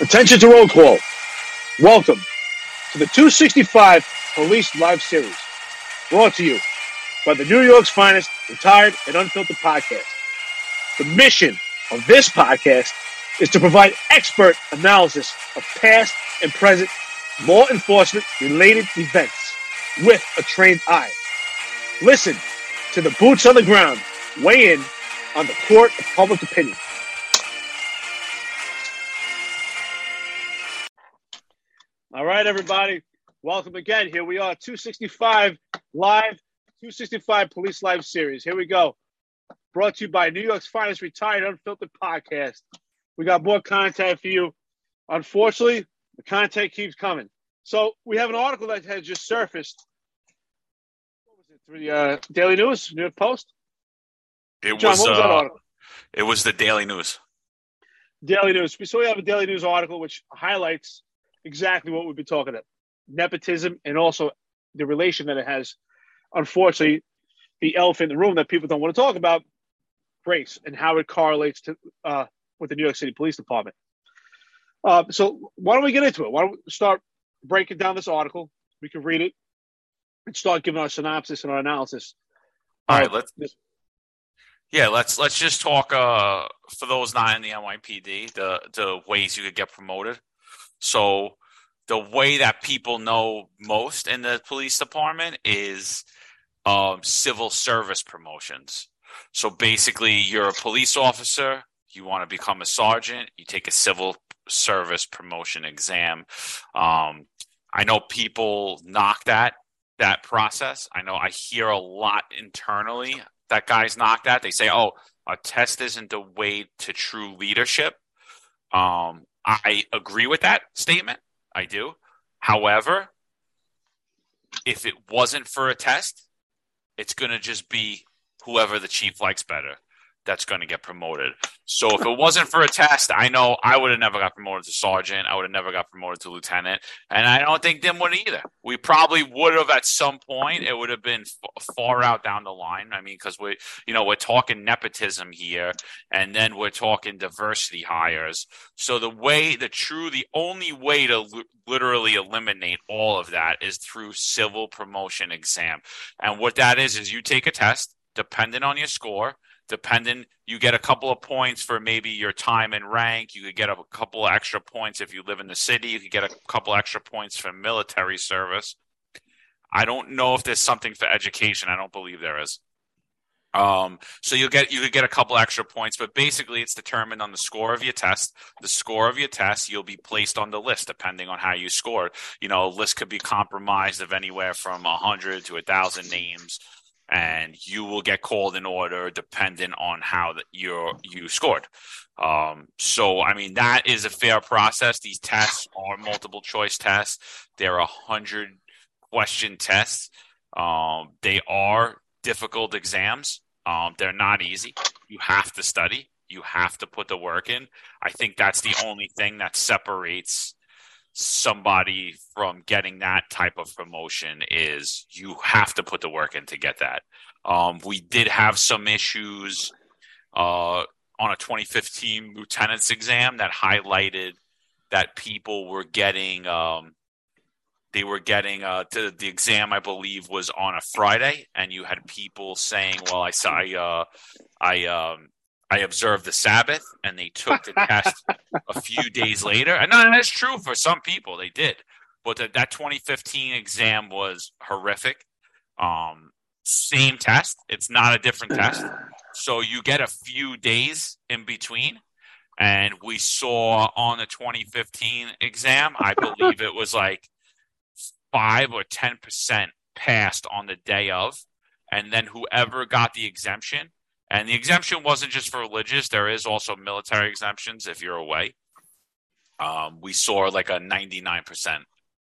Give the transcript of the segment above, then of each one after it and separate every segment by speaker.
Speaker 1: Attention to roll call. Welcome to the 265 Police Live Series, brought to you by the New York's finest retired and unfiltered podcast. The mission of this podcast is to provide expert analysis of past and present law enforcement related events with a trained eye. Listen to the boots on the ground weigh in on the court of public opinion. Right, everybody. Welcome again. Here we are, 265 live, 265 Police Live series. Here we go. Brought to you by New York's finest retired unfiltered podcast. We got more content for you. Unfortunately, the content keeps coming. So we have an article that has just surfaced. What was it? Through the uh, Daily News, New York Post.
Speaker 2: It
Speaker 1: John,
Speaker 2: was,
Speaker 1: what was that
Speaker 2: uh,
Speaker 1: article?
Speaker 2: it was the Daily News.
Speaker 1: Daily News. So we have a Daily News article which highlights exactly what we've been talking about: nepotism and also the relation that it has. Unfortunately, the elephant in the room that people don't want to talk about: race and how it correlates to uh, with the New York City Police Department. Uh, so why don't we get into it? Why don't we start breaking down this article? We can read it and start giving our synopsis and our analysis.
Speaker 2: All right, let's yeah, let's let's just talk uh for those not in the NYPD, the the ways you could get promoted. So the way that people know most in the police department is um civil service promotions. So basically you're a police officer, you want to become a sergeant, you take a civil service promotion exam. Um I know people knock that that process. I know I hear a lot internally that guys knock that. They say, "Oh, a test isn't the way to true leadership." Um, I agree with that statement. I do. However, if it wasn't for a test, it's going to just be whoever the chief likes better that's going to get promoted. So if it wasn't for a test, I know I would have never got promoted to sergeant. I would have never got promoted to lieutenant, and I don't think Dim would either. We probably would have at some point. It would have been f- far out down the line. I mean, because we, you know, we're talking nepotism here, and then we're talking diversity hires. So the way, the true, the only way to li- literally eliminate all of that is through civil promotion exam, and what that is is you take a test, depending on your score depending you get a couple of points for maybe your time and rank. You could get a couple extra points if you live in the city. You could get a couple extra points for military service. I don't know if there's something for education. I don't believe there is. Um, so you'll get you could get a couple extra points, but basically it's determined on the score of your test. The score of your test, you'll be placed on the list depending on how you scored. You know, a list could be compromised of anywhere from a hundred to a thousand names and you will get called in order depending on how you you scored. Um, so, I mean, that is a fair process. These tests are multiple choice tests. They're a hundred question tests. Um, they are difficult exams. Um, they're not easy. You have to study. You have to put the work in. I think that's the only thing that separates somebody from getting that type of promotion is you have to put the work in to get that. Um, we did have some issues uh, on a 2015 lieutenant's exam that highlighted that people were getting um, they were getting uh, to the exam I believe was on a Friday, and you had people saying, "Well, I saw I uh, I um, I observed the Sabbath," and they took the test a few days later. And that's true for some people, they did. But that that 2015 exam was horrific. Um, same test; it's not a different test. So you get a few days in between. And we saw on the 2015 exam, I believe it was like five or ten percent passed on the day of, and then whoever got the exemption, and the exemption wasn't just for religious. There is also military exemptions if you're away. Um, we saw like a 99 percent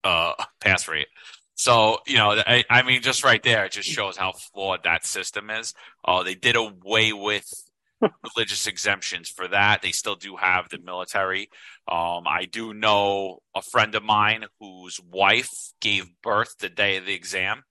Speaker 2: uh, pass rate. So you know, I, I mean, just right there, it just shows how flawed that system is. Uh, they did away with religious exemptions for that. They still do have the military. Um, I do know a friend of mine whose wife gave birth the day of the exam,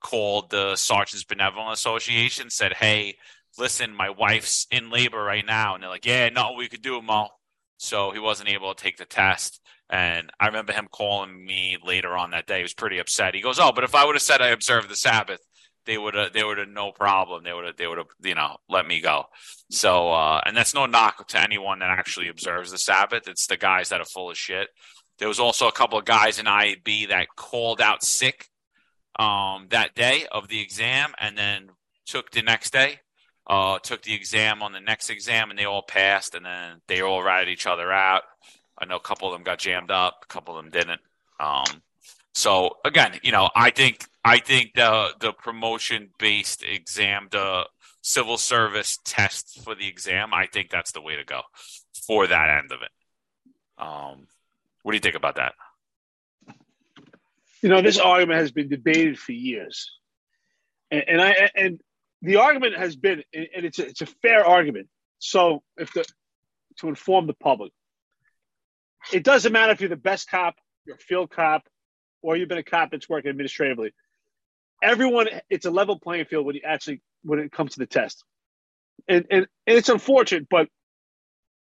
Speaker 2: called the Sergeants Benevolent Association, said, Hey, listen, my wife's in labor right now. And they're like, Yeah, no, we could do, Mo. so he wasn't able to take the test. And I remember him calling me later on that day. He was pretty upset. He goes, "Oh, but if I would have said I observed the Sabbath, they would have they would have no problem. They would have they would have you know let me go." So, uh, and that's no knock to anyone that actually observes the Sabbath. It's the guys that are full of shit. There was also a couple of guys in IAB that called out sick um, that day of the exam, and then took the next day uh, took the exam on the next exam and they all passed and then they all ratted each other out. I know a couple of them got jammed up, a couple of them didn't. Um, so again, you know, I think I think the the promotion based exam, the civil service test for the exam, I think that's the way to go for that end of it. Um, what do you think about that?
Speaker 1: You know, this argument has been debated for years, and, and I and the argument has been, and it's a, it's a fair argument. So, if the to inform the public, it doesn't matter if you're the best cop, you're a field cop, or you've been a cop that's working administratively. Everyone, it's a level playing field when you actually when it comes to the test, and and, and it's unfortunate, but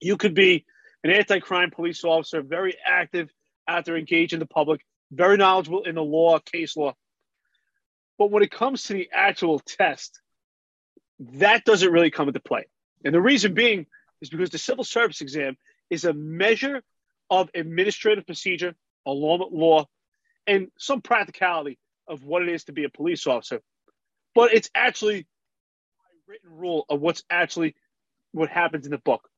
Speaker 1: you could be an anti-crime police officer, very active out there, engaging the public, very knowledgeable in the law, case law. But when it comes to the actual test, that doesn't really come into play. And the reason being is because the civil service exam is a measure of administrative procedure, along with law, and some practicality of what it is to be a police officer. But it's actually a written rule of what's actually what happens in the book.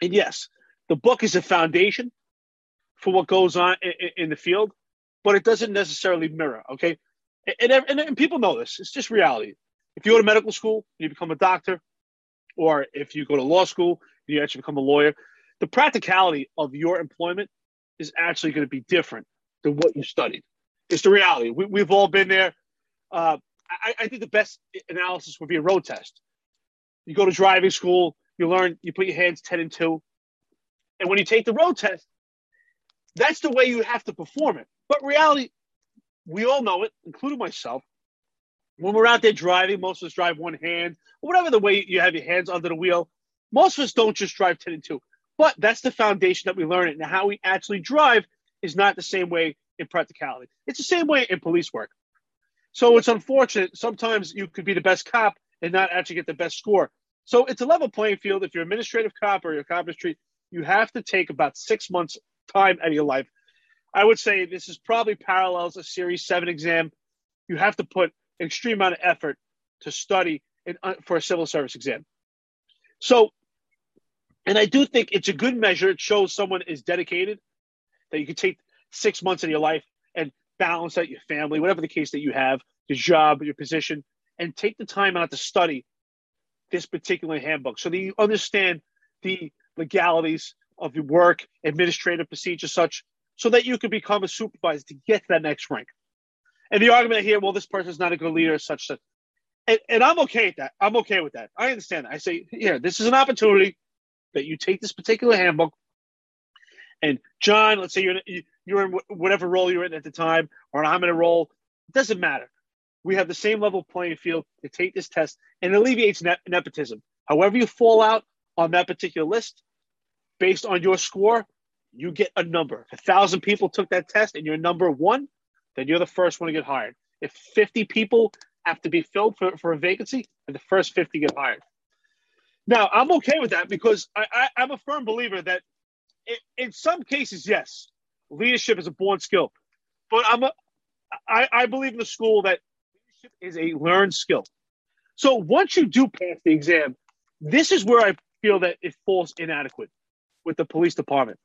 Speaker 1: And yes, the book is a foundation for what goes on in, the field, but it doesn't necessarily mirror. Okay, and, and, and people know this. It's just reality if you go to medical school, and you become a doctor, or if you go to law school, and you actually become a lawyer. The practicality of your employment is actually going to be different than what you studied. It's the reality. We, have all been there. Uh, I, I think the best analysis would be a road test. You go to driving school, you learn, you put your hands 10 and 2. And when you take the road test, that's the way you have to perform it. But reality, we all know it, including myself when we're out there driving, most of us drive one hand, or whatever the way you have your hands under the wheel. Most of us don't just drive 10 and 2. But that's the foundation that we learn it. And how we actually drive is not the same way in practicality. It's the same way in police work. So it's unfortunate. Sometimes you could be the best cop and not actually get the best score. So it's a level playing field. If you're an administrative cop or you're a cop street, you have to take about six months time out of your life. I would say this is probably parallels a Series 7 exam. You have to put extreme amount of effort to study in, uh, for a civil service exam. So, and I do think it's a good measure. It shows someone is dedicated, that you can take six months of your life and balance out your family, whatever the case that you have, your job, your position, and take the time out to study this particular handbook so that you understand the legalities of your work, administrative procedures, such so that you can become a supervisor to get to that next rank. And the argument here, well, this person's not a good leader, such that, and, and I'm okay with that. I'm okay with that. I understand that. I say, here, this is an opportunity that you take this particular handbook, and John, let's say you're in, you're in whatever role you're in at the time, or I'm in a role. It doesn't matter. We have the same level playing field to take this test, and alleviates ne- nepotism. However, you fall out on that particular list, based on your score, you get a number. If a thousand people took that test and you're number one, then you're the first one to get hired. If 50 people have to be filled for, for a vacancy, and the first 50 get hired. Now, I'm okay with that because I, am a firm believer that it, in some cases, yes, leadership is a born skill. But I'm a, I, I believe in the school that leadership is a learned skill. So once you do pass the exam, this is where I feel that it falls inadequate with the police department.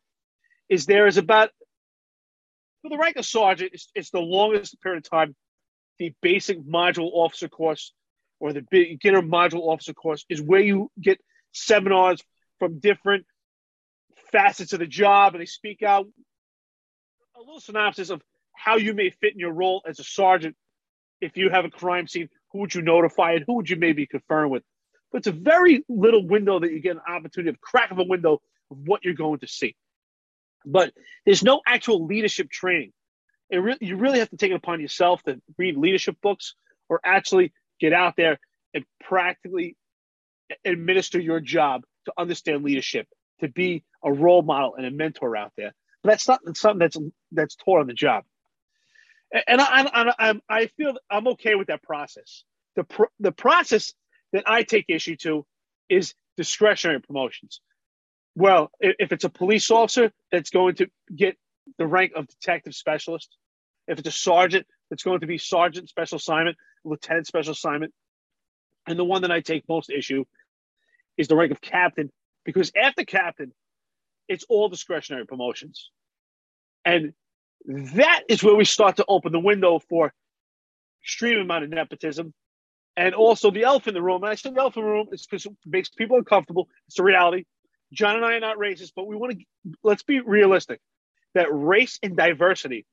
Speaker 1: Is there is about for the rank of sergeant, it's, it's the longest period of time. The basic module officer course or the beginner module officer course is where you get seminars from different facets of the job and they speak out a little synopsis of how you may fit in your role as a sergeant if you have a crime scene who would you notify and who would you maybe confirm with but it's a very little window that you get an opportunity of crack of a window of what you're going to see but there's no actual leadership training. Re- you really have to take it upon yourself to read leadership books or actually get out there and practically administer your job to understand leadership to be a role model and a mentor out there. But that's not something that's that's taught on the job. And I, I, I, I feel I'm okay with that process. The, pr- the process that I take issue to is discretionary promotions. Well, if it's a police officer that's going to get the rank of detective specialist, if it's a sergeant that's going to be sergeant special assignment, lieutenant special assignment, and the one that I take most issue is the rank of captain, because after captain, it's all discretionary promotions. And that is where we start to open the window for extreme amount of nepotism and also the elephant in the room. And I said the elephant in the room is because it makes people uncomfortable. It's a reality. John and I are not racist, but we want to let's be realistic that race and diversity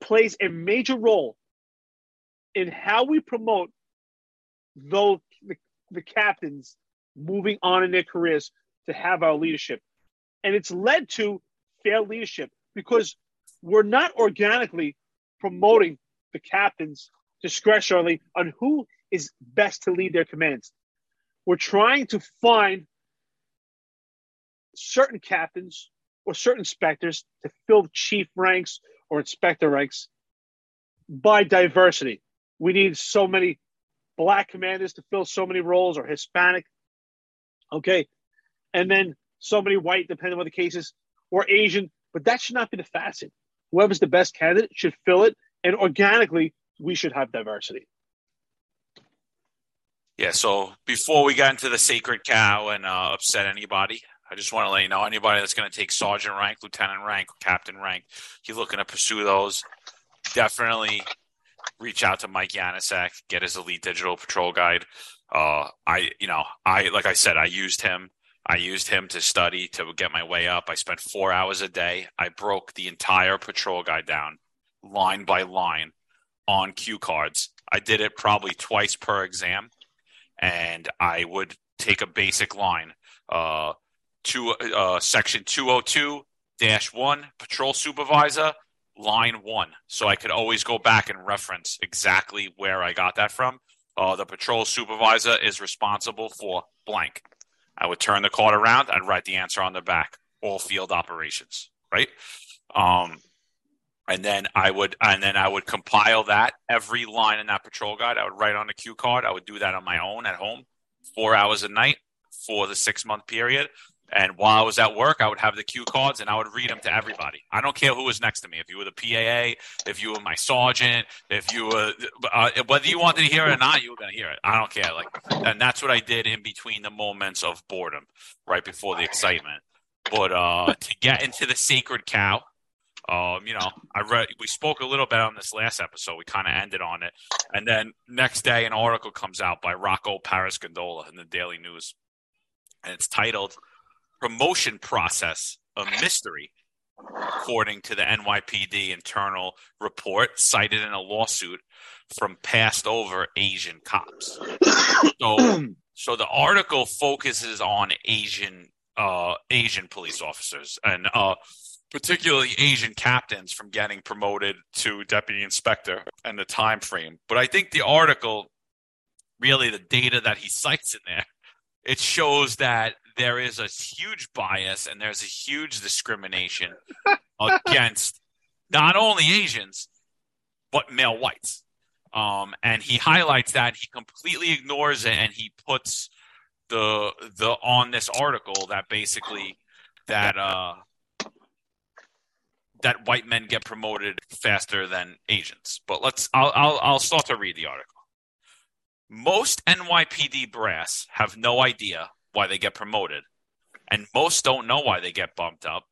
Speaker 1: plays a major role in how we promote those the, the captains moving on in their careers to have our leadership. And it's led to failed leadership because we're not organically promoting the captains discretionally on who is best to lead their commands. We're trying to find certain captains or certain inspectors to fill chief ranks or inspector ranks by diversity. We need so many black commanders to fill so many roles or Hispanic. Okay. And then so many white, depending on the cases, or Asian. But that should not be the facet. Whoever's the best candidate should fill it. And organically, we should have diversity.
Speaker 2: Yeah. So before we get into the sacred cow and uh, upset anybody, I just want to let you know anybody that's going to take sergeant rank, lieutenant rank, captain rank, you're looking to pursue those, definitely reach out to Mike Yanisek, get his elite digital patrol guide. Uh, I, you know, I like I said, I used him. I used him to study to get my way up. I spent four hours a day. I broke the entire patrol guide down, line by line, on cue cards. I did it probably twice per exam, and I would take a basic line. Uh, to uh, section 202 dash 1 patrol supervisor line 1 so i could always go back and reference exactly where i got that from. Uh, the patrol supervisor is responsible for blank. I would turn the card around i'd write the answer on the back all field operations right? Um, and then i would and then i would compile that every line in that patrol guide i would write on a cue card i would do that on my own at home four hours a night for the six month period and while I was at work, I would have the cue cards and I would read them to everybody. I don't care who was next to me. If you were the PAA, if you were my sergeant, if you were, uh, whether you wanted to hear it or not, you were going to hear it. I don't care. Like, and that's what I did in between the moments of boredom, right before the excitement. But uh, to get into the sacred cow, um, you know, I read. We spoke a little bit on this last episode. We kind of ended on it, and then next day, an article comes out by Rocco Parascandola in the Daily News, and it's titled promotion process a mystery, according to the NYPD internal report cited in a lawsuit from passed over Asian cops. so, so the article focuses on Asian uh, Asian police officers and uh, particularly Asian captains from getting promoted to deputy inspector and the time frame. But I think the article, really, the data that he cites in there, it shows that there is a huge bias and there's a huge discrimination against not only Asians but male whites. Um, and he highlights that he completely ignores it and he puts the the on this article that basically that uh that white men get promoted faster than Asians. But let's I'll I'll, I'll start to read the article. Most NYPD brass have no idea why they get promoted. And most don't know why they get bumped up,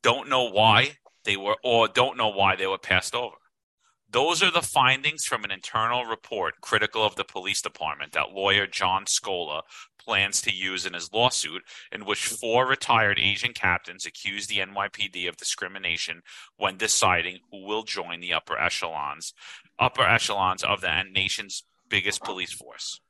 Speaker 2: don't know why they were, or don't know why they were passed over. Those are the findings from an internal report critical of the police department that lawyer John Scola plans to use in his lawsuit, in which four retired Asian captains accuse the NYPD of discrimination when deciding who will join the upper echelons, upper echelons of the nation's biggest police force.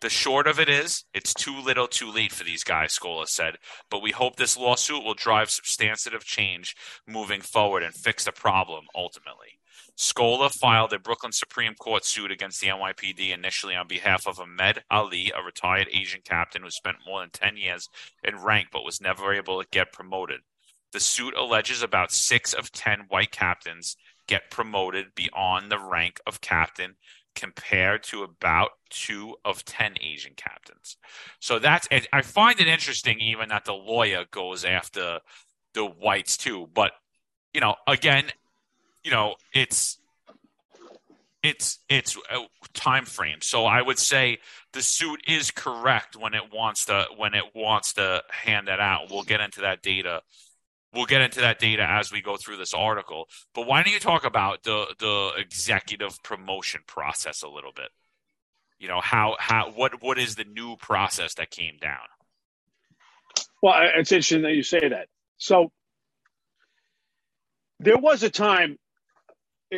Speaker 2: The short of it is, it's too little too late for these guys, Scola said, but we hope this lawsuit will drive substantive change moving forward and fix the problem ultimately. Scola filed a Brooklyn Supreme Court suit against the NYPD initially on behalf of Ahmed Ali, a retired Asian captain who spent more than 10 years in rank but was never able to get promoted. The suit alleges about six of 10 white captains get promoted beyond the rank of captain compared to about two of 10 Asian captains. So that's, I find it interesting even that the lawyer goes after the whites too. But, you know, again, you know, it's, it's it's a time frame. So I would say the suit is correct when it wants to when it wants to hand that out. We'll get into that data we'll get into that data as we go through this article. But why don't you talk about the the executive promotion process a little bit? You know how how what what is the new process that came down?
Speaker 1: Well, it's interesting that you say that. So there was a time.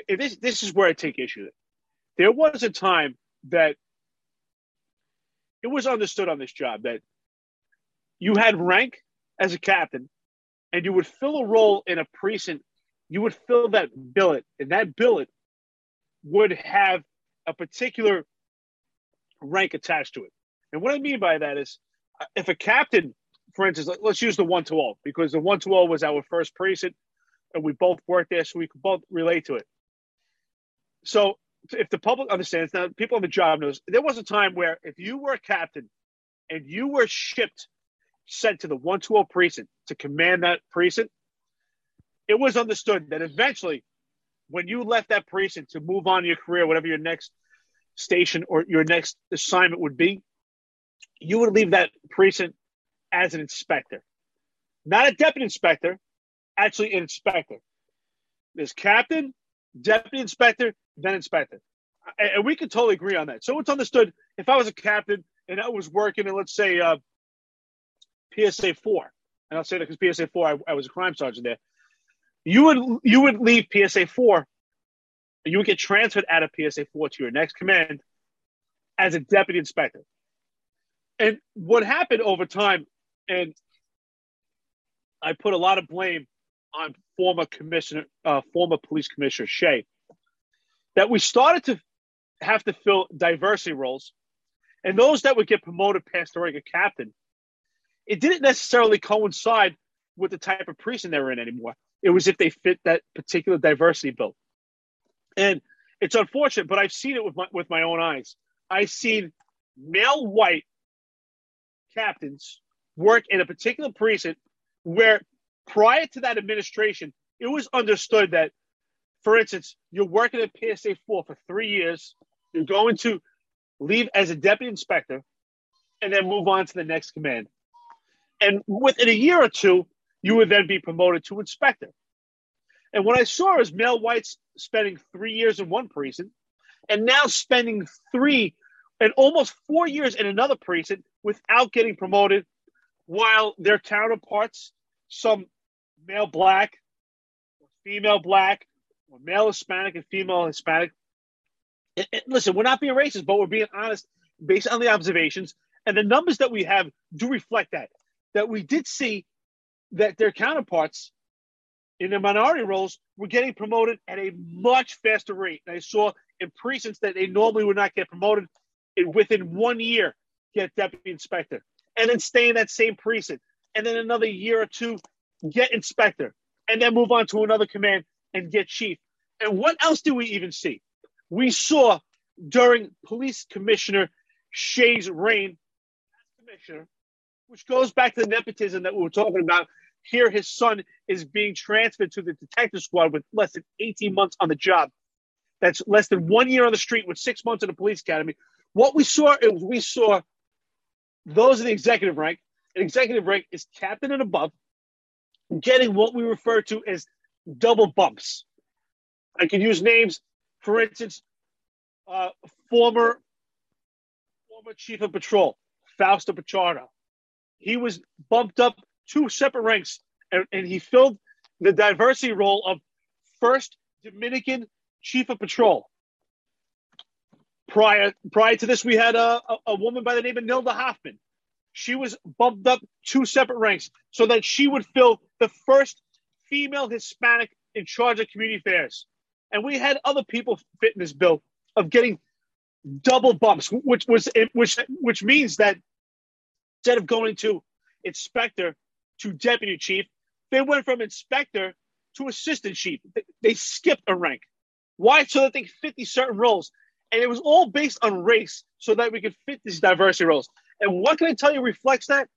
Speaker 1: This this is where I take issue. There was a time that it was understood on this job that you had rank as a captain and you would fill a role in a precinct, you would fill that billet, and that billet would have a particular rank attached to it. And what I mean by that is, uh, if a captain, for instance, let's use the 120 because the 120 was our first precinct and we both worked there, so we could both relate to it. So, if the public understands now, people on the job knows there was a time where if you were a captain and you were shipped sent to the 120 precinct to command that precinct, it was understood that eventually, when you left that precinct to move on your career, whatever your next station or your next assignment would be, you would leave that precinct as an inspector. Not a deputy inspector, actually an inspector. There's captain, deputy inspector, then inspector. And we can totally agree on that. So it's understood if I was a captain and I was working in, let's say, uh, PSA four, and I'll say that because PSA four, I, I, was a crime sergeant there. You would you would leave PSA four, you would get transferred out of PSA four to your next command as a deputy inspector. And what happened over time, and I put a lot of blame on former commissioner, uh, former police commissioner Shea, that we started to have to fill diversity roles, and those that would get promoted past the rank of captain it didn't necessarily coincide with the type of prison they were in anymore. It was if they fit that particular diversity bill. And it's unfortunate, but I've seen it with my with my own eyes. I've seen male white captains work in a particular precinct where prior to that administration, it was understood that, for instance, you're working at PSA 4 for three years, you're going to leave as a deputy inspector, and then move on to the next command. And within a year or two, you would then be promoted to inspector. And what I saw is male whites spending three years in one precinct and now spending three and almost four years in another precinct without getting promoted, while their counterparts, some male black, or female black, or male Hispanic and female Hispanic. Listen, we're not being racist, but we're being honest based on the observations. And the numbers that we have do reflect that that we did see that their counterparts in the minority roles were getting promoted at a much faster rate. I saw in precincts that they normally would not get promoted within one year get deputy inspector and then stay in that same precinct and then another year or two get inspector and then move on to another command and get chief. And what else do we even see? We saw during police commissioner Shea's reign as commissioner which goes back to the nepotism that we were talking about. Here, his son is being transferred to the detective squad with less than 18 months on the job. That's less than one year on the street with six months in the police academy. What we saw is we saw those in the executive rank. An executive rank is captain and above, getting what we refer to as double bumps. I can use names, for instance, uh, former former chief of patrol, Fausto Pichardo, he was bumped up two separate ranks and, and he filled the diversity role of first Dominican chief of patrol. Prior prior to this, we had a, a, a woman by the name of Nilda Hofmann. She was bumped up two separate ranks so that she would fill the first female Hispanic in charge of community affairs. And we had other people fit in this bill of getting double bumps, which was which which means that instead of going to inspector to deputy chief, they went from inspector to assistant chief. They skipped a rank. Why? So that they fit these certain roles. And it was all based on race so that we could fit these diversity roles. And what can I tell you reflects that?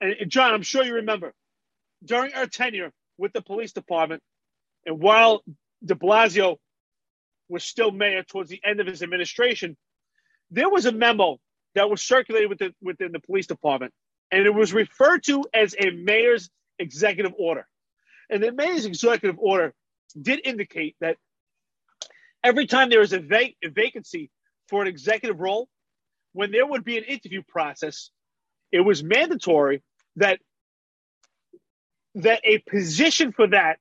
Speaker 1: And John, I'm sure you remember during our tenure with the police department, and while de Blasio was still mayor towards the end of his administration, there was a memo that was circulated within, within the police department, and it was referred to as a mayor's executive order. And the mayor's executive order did indicate that every time there was a, vac- a vacancy for an executive role, when there would be an interview process, it was mandatory that that a position for that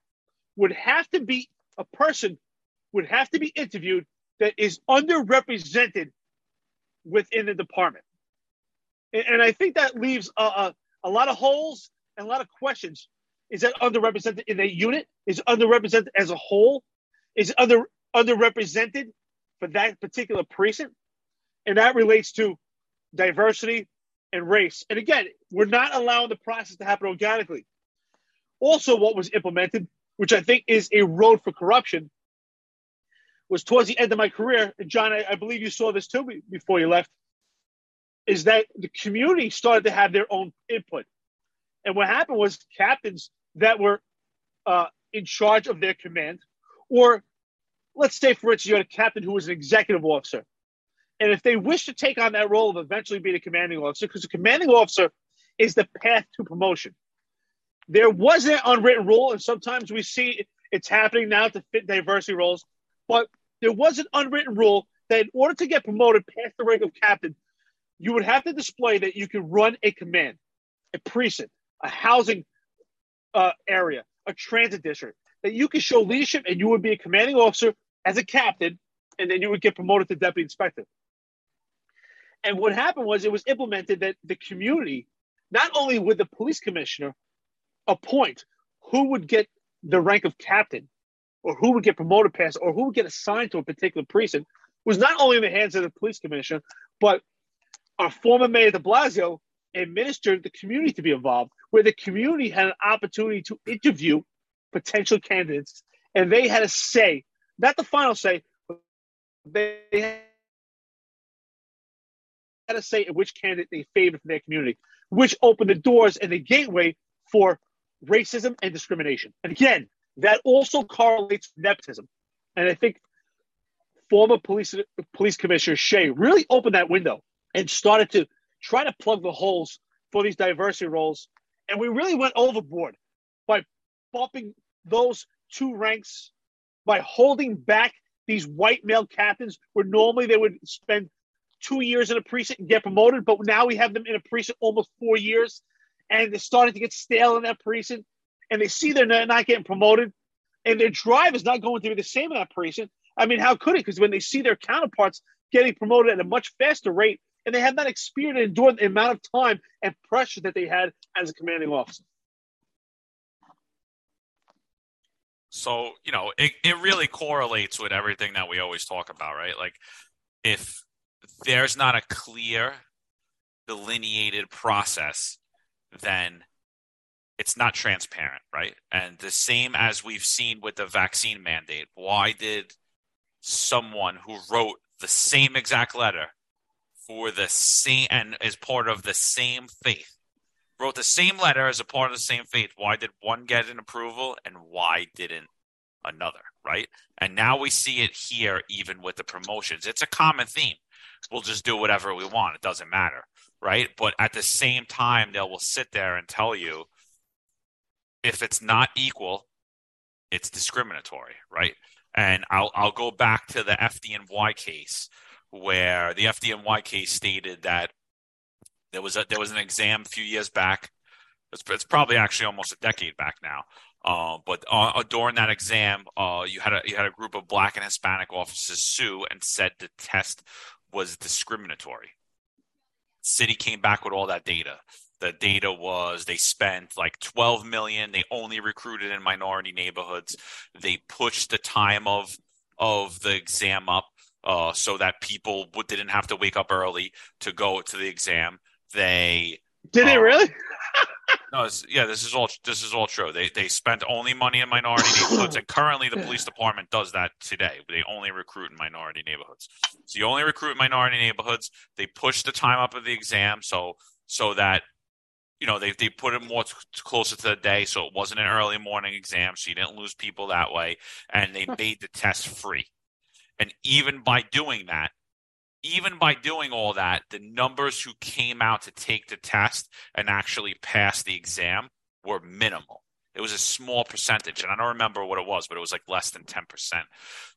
Speaker 1: would have to be a person would have to be interviewed that is underrepresented within the department. And, and I think that leaves a, a, a, lot of holes and a lot of questions. Is that underrepresented in a unit? Is underrepresented as a whole? Is under underrepresented for that particular precinct? And that relates to diversity and race. And again, we're not allowing the process to happen organically. Also, what was implemented, which I think is a road for corruption, was towards the end of my career, and John, I, I believe you saw this too before you left, is that the community started to have their own input. And what happened was captains that were uh, in charge of their command, or let's say, for instance, you had a captain who was an executive officer. And if they wish to take on that role of eventually being a commanding officer, because a commanding officer is the path to promotion. There was an unwritten rule, and sometimes we see it's happening now to fit diversity roles, but there was an unwritten rule that in order to get promoted past the rank of captain, you would have to display that you could run a command, a precinct, a housing uh, area, a transit district, that you could show leadership and you would be a commanding officer as a captain, and then you would get promoted to deputy inspector. And what happened was it was implemented that the community, not only would the police commissioner appoint who would get the rank of captain, or who would get promoted past or who would get assigned to a particular precinct was not only in the hands of the police commissioner, but our former mayor de Blasio administered the community to be involved, where the community had an opportunity to interview potential candidates, and they had a say, not the final say, but they had a say in which candidate they favored for their community, which opened the doors and the gateway for racism and discrimination. And again, that also correlates with nepotism. And I think former police police commissioner Shea really opened that window and started to try to plug the holes for these diversity roles. And we really went overboard by bumping those two ranks, by holding back these white male captains where normally they would spend two years in a precinct and get promoted, but now we have them in a precinct almost four years, and they're starting to get stale in that precinct and they see they're not getting promoted, and their drive is not going to be the same in that precinct. I mean, how could it? Because when they see their counterparts getting promoted at a much faster rate, and they have not experienced and endured the amount of time and pressure that they had as a commanding officer.
Speaker 2: So, you know, it, it really correlates with everything that we always talk about, right? Like, if there's not a clear, delineated process, then it's not transparent, right? And the same as we've seen with the vaccine mandate. Why did someone who wrote the same exact letter for the same and is part of the same faith wrote the same letter as a part of the same faith? Why did one get an approval and why didn't another, right? And now we see it here even with the promotions. It's a common theme. We'll just do whatever we want. It doesn't matter, right? But at the same time, they will sit there and tell you if it's not equal, it's discriminatory, right? And I'll I'll go back to the FDNY case where the FDNY case stated that there was a there was an exam a few years back. It's, it's probably actually almost a decade back now. Uh, but uh, during that exam, uh, you had a you had a group of black and Hispanic officers sue and said the test was discriminatory. City came back with all that data the data was they spent like 12 million. They only recruited in minority neighborhoods. They pushed the time of of the exam up uh, so that people didn't have to wake up early to go to the exam. They
Speaker 1: did it really?
Speaker 2: no, yeah, this is all this is all true. They they spent only money in minority neighborhoods, and currently the police department does that today. They only recruit in minority neighborhoods. So you only recruit in minority neighborhoods. They push the time up of the exam so so that you know they they put it more t- closer to the day, so it wasn't an early morning exam, so you didn't lose people that way, and they made the test free. And even by doing that, even by doing all that, the numbers who came out to take the test and actually pass the exam were minimal. It was a small percentage, and I don't remember what it was, but it was like less than 10%.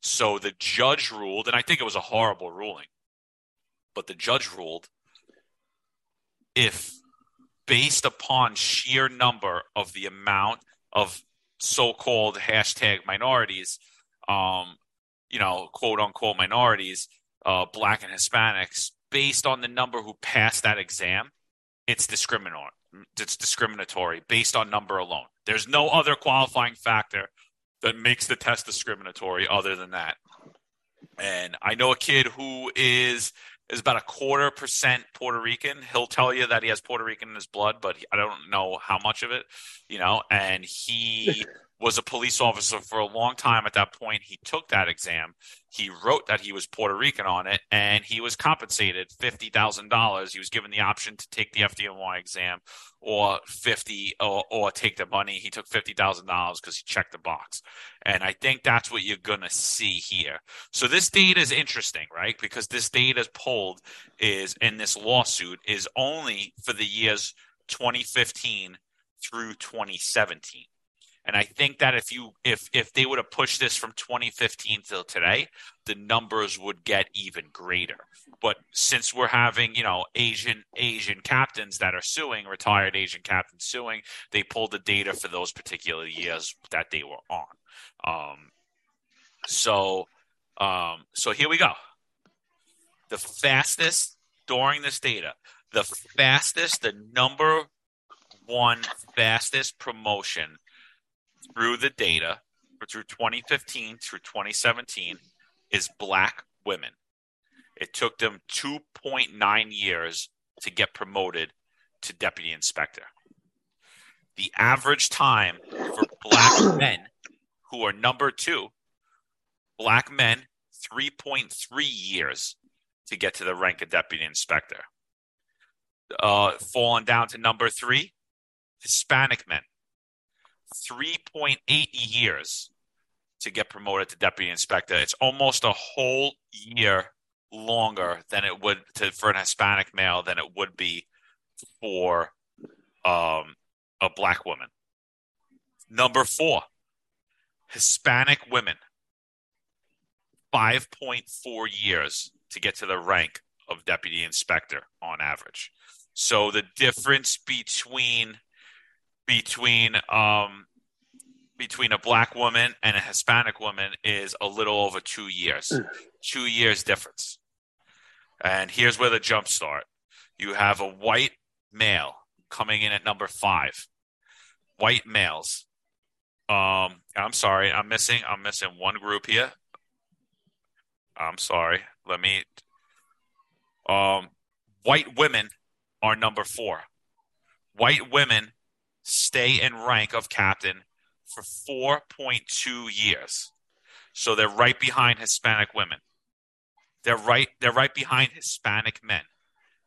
Speaker 2: So the judge ruled, and I think it was a horrible ruling, but the judge ruled if based upon sheer number of the amount of so-called hashtag minorities, um, you know, quote unquote minorities, uh, black and Hispanics based on the number who passed that exam, it's discriminatory. It's discriminatory based on number alone. There's no other qualifying factor that makes the test discriminatory other than that. And I know a kid who is is about a quarter percent Puerto Rican. He'll tell you that he has Puerto Rican in his blood, but I don't know how much of it, you know. And he was a police officer for a long time at that point. He took that exam. He wrote that he was Puerto Rican on it, and he was compensated fifty thousand dollars. He was given the option to take the FDNY exam or fifty or, or take the money. He took fifty thousand dollars because he checked the box, and I think that's what you're gonna see here. So this data is interesting, right? Because this data is pulled is in this lawsuit is only for the years 2015 through 2017. And I think that if you if if they would have pushed this from 2015 till today, the numbers would get even greater. But since we're having, you know, Asian Asian captains that are suing, retired Asian captains suing, they pulled the data for those particular years that they were on. Um, so um, so here we go. The fastest during this data, the fastest, the number one fastest promotion through the data for through 2015 through 2017 is black women. It took them 2.9 years to get promoted to deputy inspector. The average time for black men who are number two, black men, 3.3 years to get to the rank of deputy inspector. Uh, falling down to number three, Hispanic men, 3.8 years to get promoted to deputy inspector. It's almost a whole year longer than it would to, for an Hispanic male than it would be for um, a black woman. Number four, Hispanic women, 5.4 years to get to the rank of deputy inspector on average. So the difference between between um, between a black woman and a Hispanic woman is a little over two years. Two years difference. And here's where the jump start. You have a white male coming in at number five. White males. Um, I'm sorry, I'm missing. I'm missing one group here. I'm sorry. Let me. Um, white women are number four. White women stay in rank of captain for 4.2 years. So they're right behind Hispanic women. They're right they're right behind Hispanic men.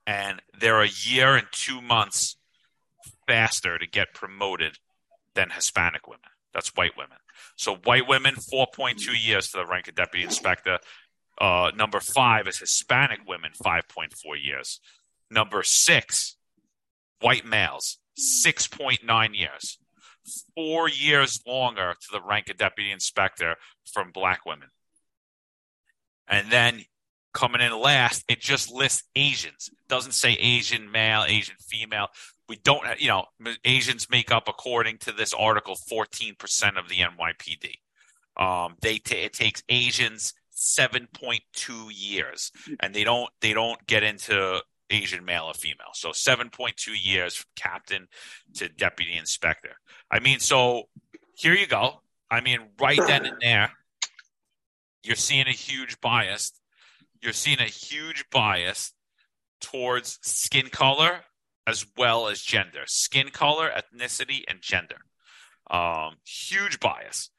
Speaker 2: And they're a year and 2 months faster to get promoted than Hispanic women. That's white women. So white women 4.2 years to the rank of deputy inspector. Uh, number 5 is Hispanic women 5.4 years. Number 6 white males 6.9 years, four years longer to the rank of deputy inspector from black women. And then coming in last, it just lists Asians. It doesn't say Asian male, Asian female. We don't, you know, Asians make up, according to this article, 14% of the NYPD. Um, they t- it takes Asians 7.2 years, and they don't they don't get into Asian male or female. So 7.2 years from captain to deputy inspector. I mean, so here you go. I mean, right then and there, you're seeing a huge bias. You're seeing a huge bias towards skin color as well as gender, skin color, ethnicity, and gender. Um, huge bias.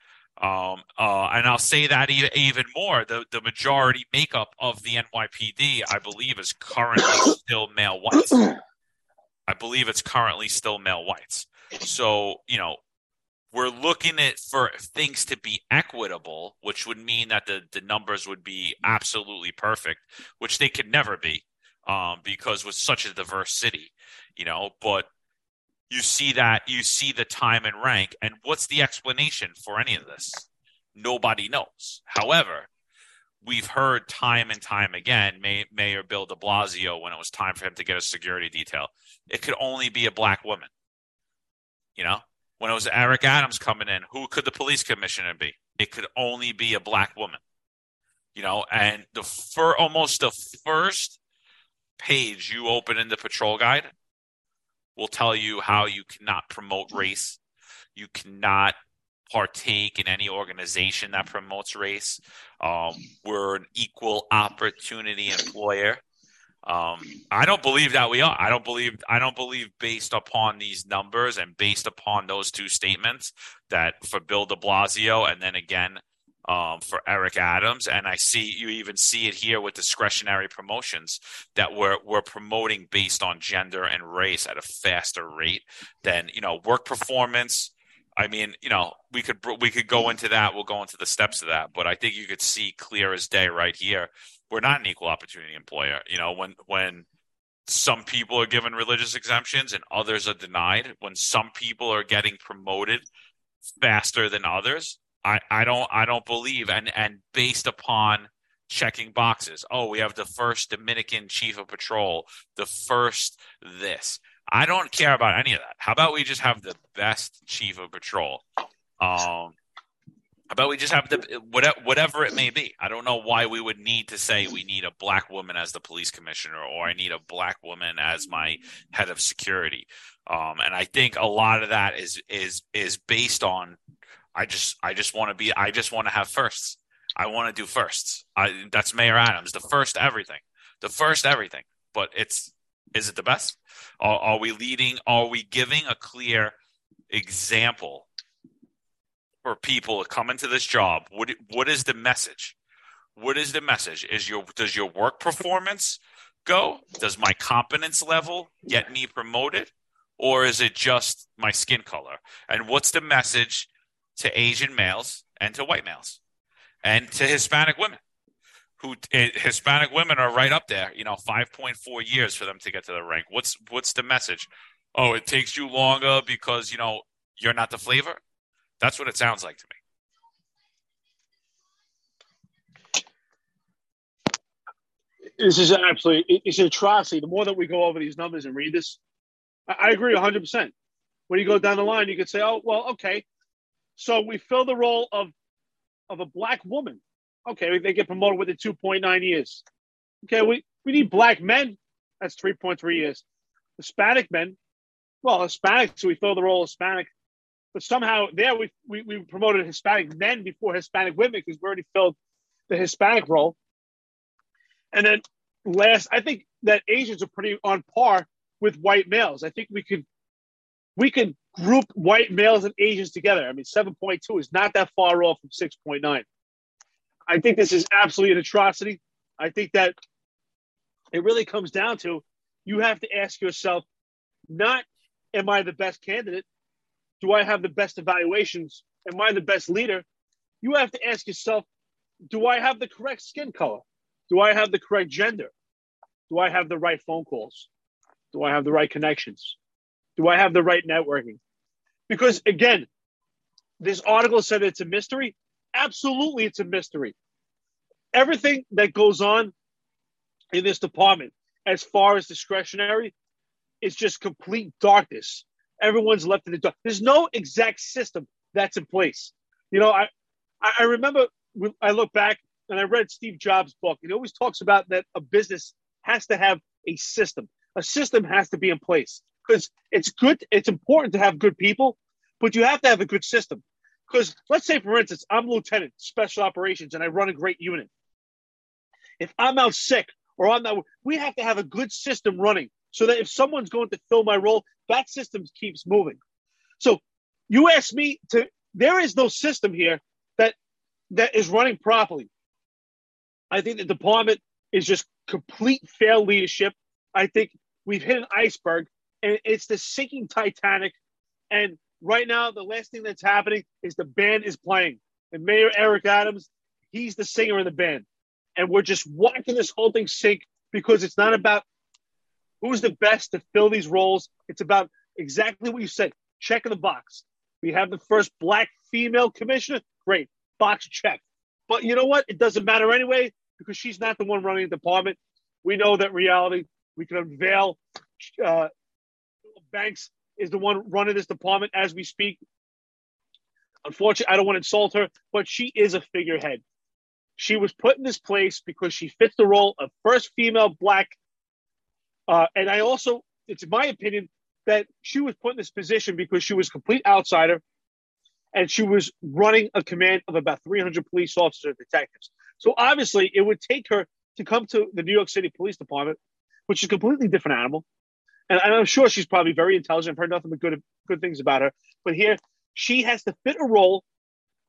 Speaker 2: Um, uh, and I'll say that even more. The the majority makeup of the NYPD, I believe, is currently still male whites. I believe it's currently still male whites. So you know, we're looking at for things to be equitable, which would mean that the the numbers would be absolutely perfect, which they could never be, um, because with such a diverse city, you know. But you see that you see the time and rank and what's the explanation for any of this? Nobody knows. However we've heard time and time again May, mayor bill de blasio when it was time for him to get a security detail it could only be a black woman. You know when it was eric adams coming in who could the police commissioner be? It could only be a black woman. You know and the for almost the first page you open in the patrol guide will tell you how you cannot promote race. You cannot partake in any organization that promotes race. Um, we're an equal opportunity employer. Um, I don't believe that we are. I don't believe. I don't believe based upon these numbers and based upon those two statements that for Bill De Blasio and then again um, for Eric Adams, and I see you even see it here with discretionary promotions that we're we're promoting based on gender and race at a faster rate than you know work performance. I mean, you know, we could we could go into that. We'll go into the steps of that, but I think you could see clear as day right here. We're not an equal opportunity employer. You know, when when some people are given religious exemptions and others are denied, when some people are getting promoted faster than others, I, I don't I don't believe and and based upon checking boxes. Oh, we have the first Dominican chief of patrol, the first this. I don't care about any of that. How about we just have the best chief of patrol? Um, how about we just have the whatever, whatever it may be? I don't know why we would need to say we need a black woman as the police commissioner or I need a black woman as my head of security. Um, and I think a lot of that is is is based on I just I just want to be I just want to have firsts. I want to do firsts. I, that's Mayor Adams, the first everything, the first everything. But it's is it the best? Are, are we leading? Are we giving a clear example for people to come into this job? What what is the message? What is the message? Is your does your work performance go? Does my competence level get me promoted? Or is it just my skin color? And what's the message to Asian males and to white males and to Hispanic women. Who eh, Hispanic women are right up there, you know, 5.4 years for them to get to the rank. What's what's the message? Oh, it takes you longer because, you know, you're not the flavor. That's what it sounds like to
Speaker 1: me. This is absolutely it's an atrocity. The more that we go over these numbers and read this, I agree 100%. When you go down the line, you could say, oh, well, okay, so we fill the role of of a black woman. Okay, they get promoted within 2.9 years. Okay, we, we need black men. That's 3.3 years. Hispanic men, well, Hispanic, so we fill the role of Hispanic. But somehow there we, we, we promoted Hispanic men before Hispanic women because we already filled the Hispanic role. And then last, I think that Asians are pretty on par with white males. I think we could we could group white males and Asians together. I mean, 7.2 is not that far off from 6.9. I think this is absolutely an atrocity. I think that it really comes down to you have to ask yourself, not am I the best candidate? Do I have the best evaluations? Am I the best leader? You have to ask yourself, do I have the correct skin color? Do I have the correct gender? Do I have the right phone calls? Do I have the right connections? Do I have the right networking? Because again, this article said it's a mystery. Absolutely, it's a mystery. Everything that goes on in this department, as far as discretionary, is just complete darkness. Everyone's left in the dark. There's no exact system that's in place. You know, I I remember I look back and I read Steve Jobs' book. and He always talks about that a business has to have a system. A system has to be in place because it's good. It's important to have good people, but you have to have a good system. Because let's say, for instance, I'm lieutenant, special operations, and I run a great unit. If I'm out sick or I'm not, we have to have a good system running so that if someone's going to fill my role, that system keeps moving. So you ask me to, there is no system here that that is running properly. I think the department is just complete failed leadership. I think we've hit an iceberg and it's the sinking Titanic. And right now, the last thing that's happening is the band is playing. And Mayor Eric Adams, he's the singer in the band. And we're just watching this whole thing sink because it's not about who's the best to fill these roles. It's about exactly what you said check the box. We have the first black female commissioner. Great. Box check. But you know what? It doesn't matter anyway because she's not the one running the department. We know that reality. We can unveil uh, Banks is the one running this department as we speak. Unfortunately, I don't want to insult her, but she is a figurehead. She was put in this place because she fits the role of first female black. Uh, and I also, it's my opinion that she was put in this position because she was a complete outsider and she was running a command of about 300 police officers and detectives. So obviously, it would take her to come to the New York City Police Department, which is a completely different animal, and, I'm sure she's probably very intelligent. I've heard nothing but good good things about her. But here, she has to fit a role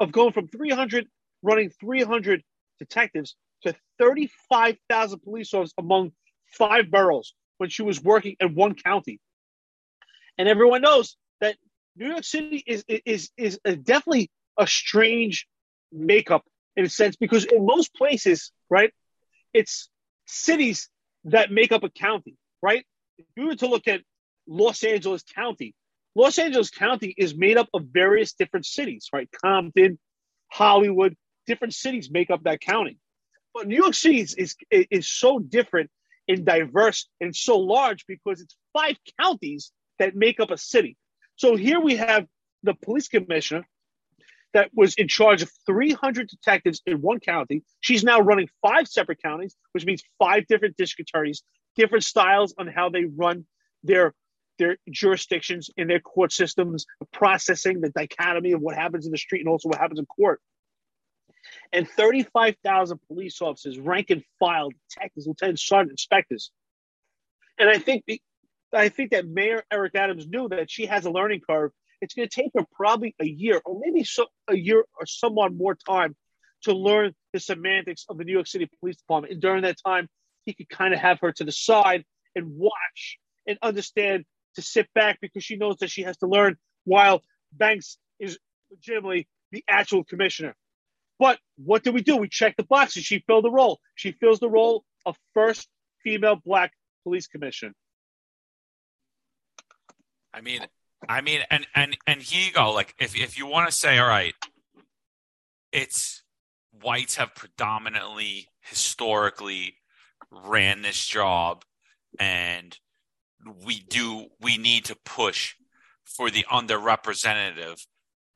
Speaker 1: of going from 300 running 300 detectives to 35,000 police officers among five boroughs when she was working in one county. And everyone knows that New York City is is is a, definitely a strange makeup in a sense because in most places, right, it's cities that make up a county, right? If you were to look at Los Angeles County, Los Angeles County is made up of various different cities, right? Compton, Hollywood, different cities make up that county. But New York City is, is, is so different and diverse and so large because it's five counties that make up a city. So here we have the police commissioner that was in charge of 300 detectives in one county. She's now running five separate counties, which means five different district attorneys, different styles on how they run their their jurisdictions in their court systems, processing the dichotomy of what happens in the street and also what happens in court. And 35,000 police officers, rank and file, detectives, lieutenants, sergeant, inspectors. And I think the, I think that Mayor Eric Adams knew that she has a learning curve. It's going to take her probably a year or maybe so, a year or somewhat more time to learn the semantics of the New York City Police Department. And during that time, he could kind of have her to the side and watch and understand to sit back because she knows that she has to learn while Banks is legitimately the actual commissioner. But what do we do? We check the boxes. She filled the role. She fills the role of first female black police commissioner.
Speaker 2: I mean, I mean, and and and here you go. Like, if if you want to say, all right, it's whites have predominantly historically ran this job and we do we need to push for the underrepresented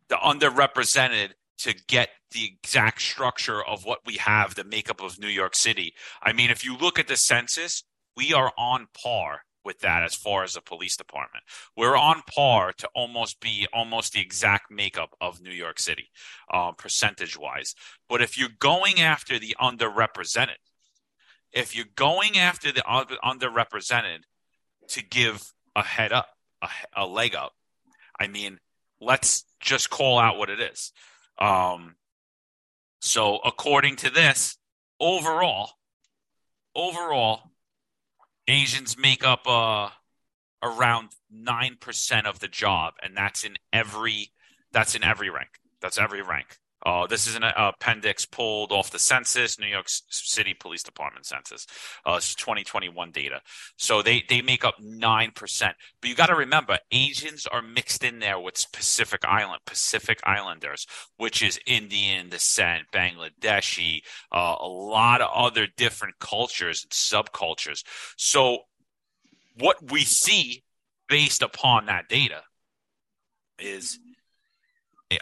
Speaker 2: the underrepresented to get the exact structure of what we have the makeup of New York City. I mean if you look at the census, we are on par with that as far as the police department. We're on par to almost be almost the exact makeup of New York City, uh, percentage wise. But if you're going after the underrepresented, if you're going after the underrepresented to give a head up, a, a leg up, I mean, let's just call out what it is. Um, so according to this, overall, overall, Asians make up uh, around nine percent of the job, and that's in every that's in every rank. That's every rank. Uh, this is an appendix pulled off the census, New York City Police Department census. Uh, this is 2021 data. So they, they make up 9%. But you got to remember, Asians are mixed in there with Pacific Island, Pacific Islanders, which is Indian descent, Bangladeshi, uh, a lot of other different cultures and subcultures. So what we see based upon that data is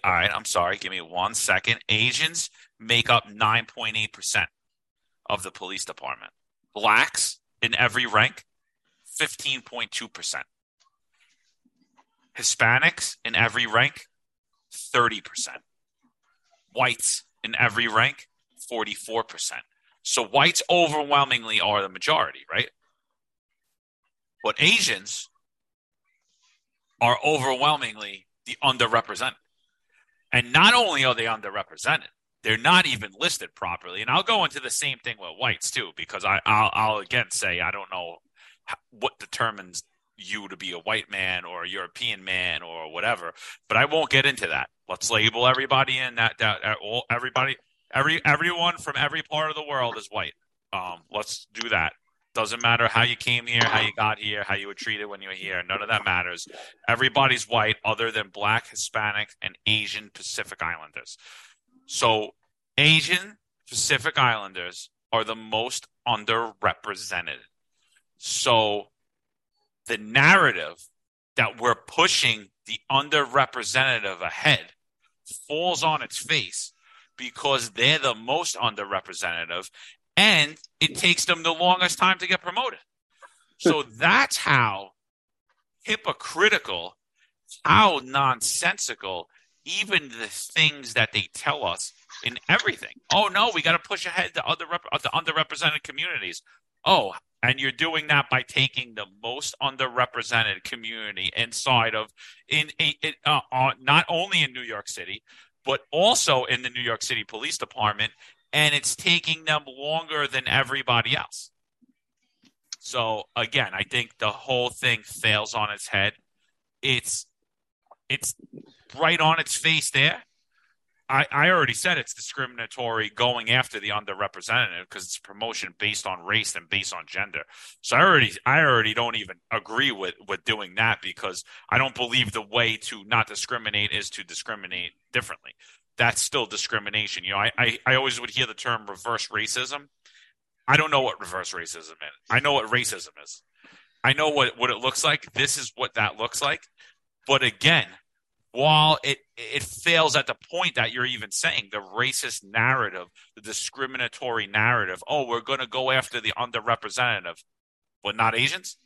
Speaker 2: all right, I'm sorry. Give me one second. Asians make up 9.8% of the police department. Blacks in every rank, 15.2%. Hispanics in every rank, 30%. Whites in every rank, 44%. So whites overwhelmingly are the majority, right? But Asians are overwhelmingly the underrepresented. And not only are they underrepresented, they're not even listed properly. And I'll go into the same thing with whites too, because I, I'll, I'll again say I don't know what determines you to be a white man or a European man or whatever, but I won't get into that. Let's label everybody in that that, everybody every everyone from every part of the world is white. Um, let's do that. Doesn't matter how you came here, how you got here, how you were treated when you were here. None of that matters. Everybody's white other than black, Hispanic, and Asian Pacific Islanders. So Asian Pacific Islanders are the most underrepresented. So the narrative that we're pushing the underrepresented ahead falls on its face because they're the most underrepresented and it takes them the longest time to get promoted. So that's how hypocritical, how nonsensical even the things that they tell us in everything. Oh no, we got to push ahead the other the underrepresented communities. Oh, and you're doing that by taking the most underrepresented community inside of in, in uh, uh, not only in New York City, but also in the New York City Police Department, and it's taking them longer than everybody else. So again, I think the whole thing fails on its head. It's it's right on its face there. I, I already said it's discriminatory going after the underrepresented because it's promotion based on race and based on gender. So I already I already don't even agree with with doing that because I don't believe the way to not discriminate is to discriminate differently. That's still discrimination. You know, I, I, I always would hear the term reverse racism. I don't know what reverse racism is. I know what racism is. I know what, what it looks like. This is what that looks like. But again, while it it fails at the point that you're even saying the racist narrative, the discriminatory narrative. Oh, we're going to go after the underrepresented, but not Asians,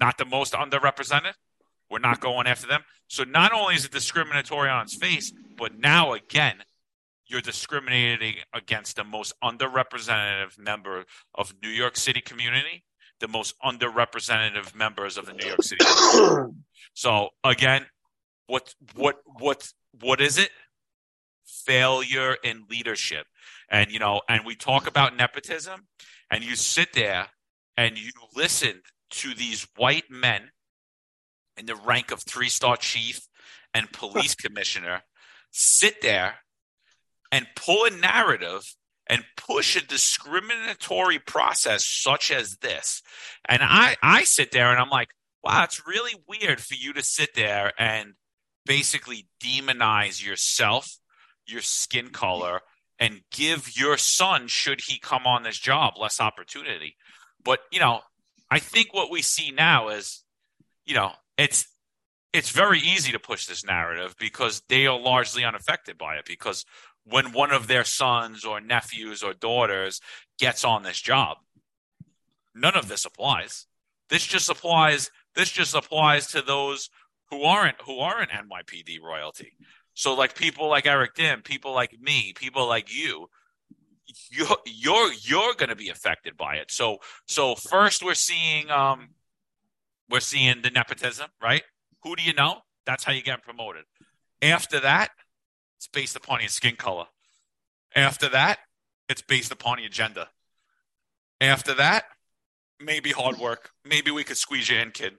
Speaker 2: not the most underrepresented. We're not going after them. So not only is it discriminatory on its face, but now again, you're discriminating against the most underrepresented member of New York City community, the most underrepresented members of the New York City. so again, what what what what is it? Failure in leadership. And you know, and we talk about nepotism, and you sit there and you listen to these white men in the rank of three star chief and police commissioner sit there and pull a narrative and push a discriminatory process such as this. And I, I sit there and I'm like, wow, it's really weird for you to sit there and basically demonize yourself, your skin color, and give your son, should he come on this job, less opportunity. But, you know, I think what we see now is, you know, it's it's very easy to push this narrative because they are largely unaffected by it because when one of their sons or nephews or daughters gets on this job none of this applies this just applies this just applies to those who aren't who aren't NYPD royalty. So like people like Eric Dim, people like me, people like you, you're you're you're going to be affected by it. So so first we're seeing um we're seeing the nepotism, right? Who do you know? That's how you get promoted. After that, it's based upon your skin color. After that, it's based upon your gender. After that, maybe hard work. Maybe we could squeeze you in, kid.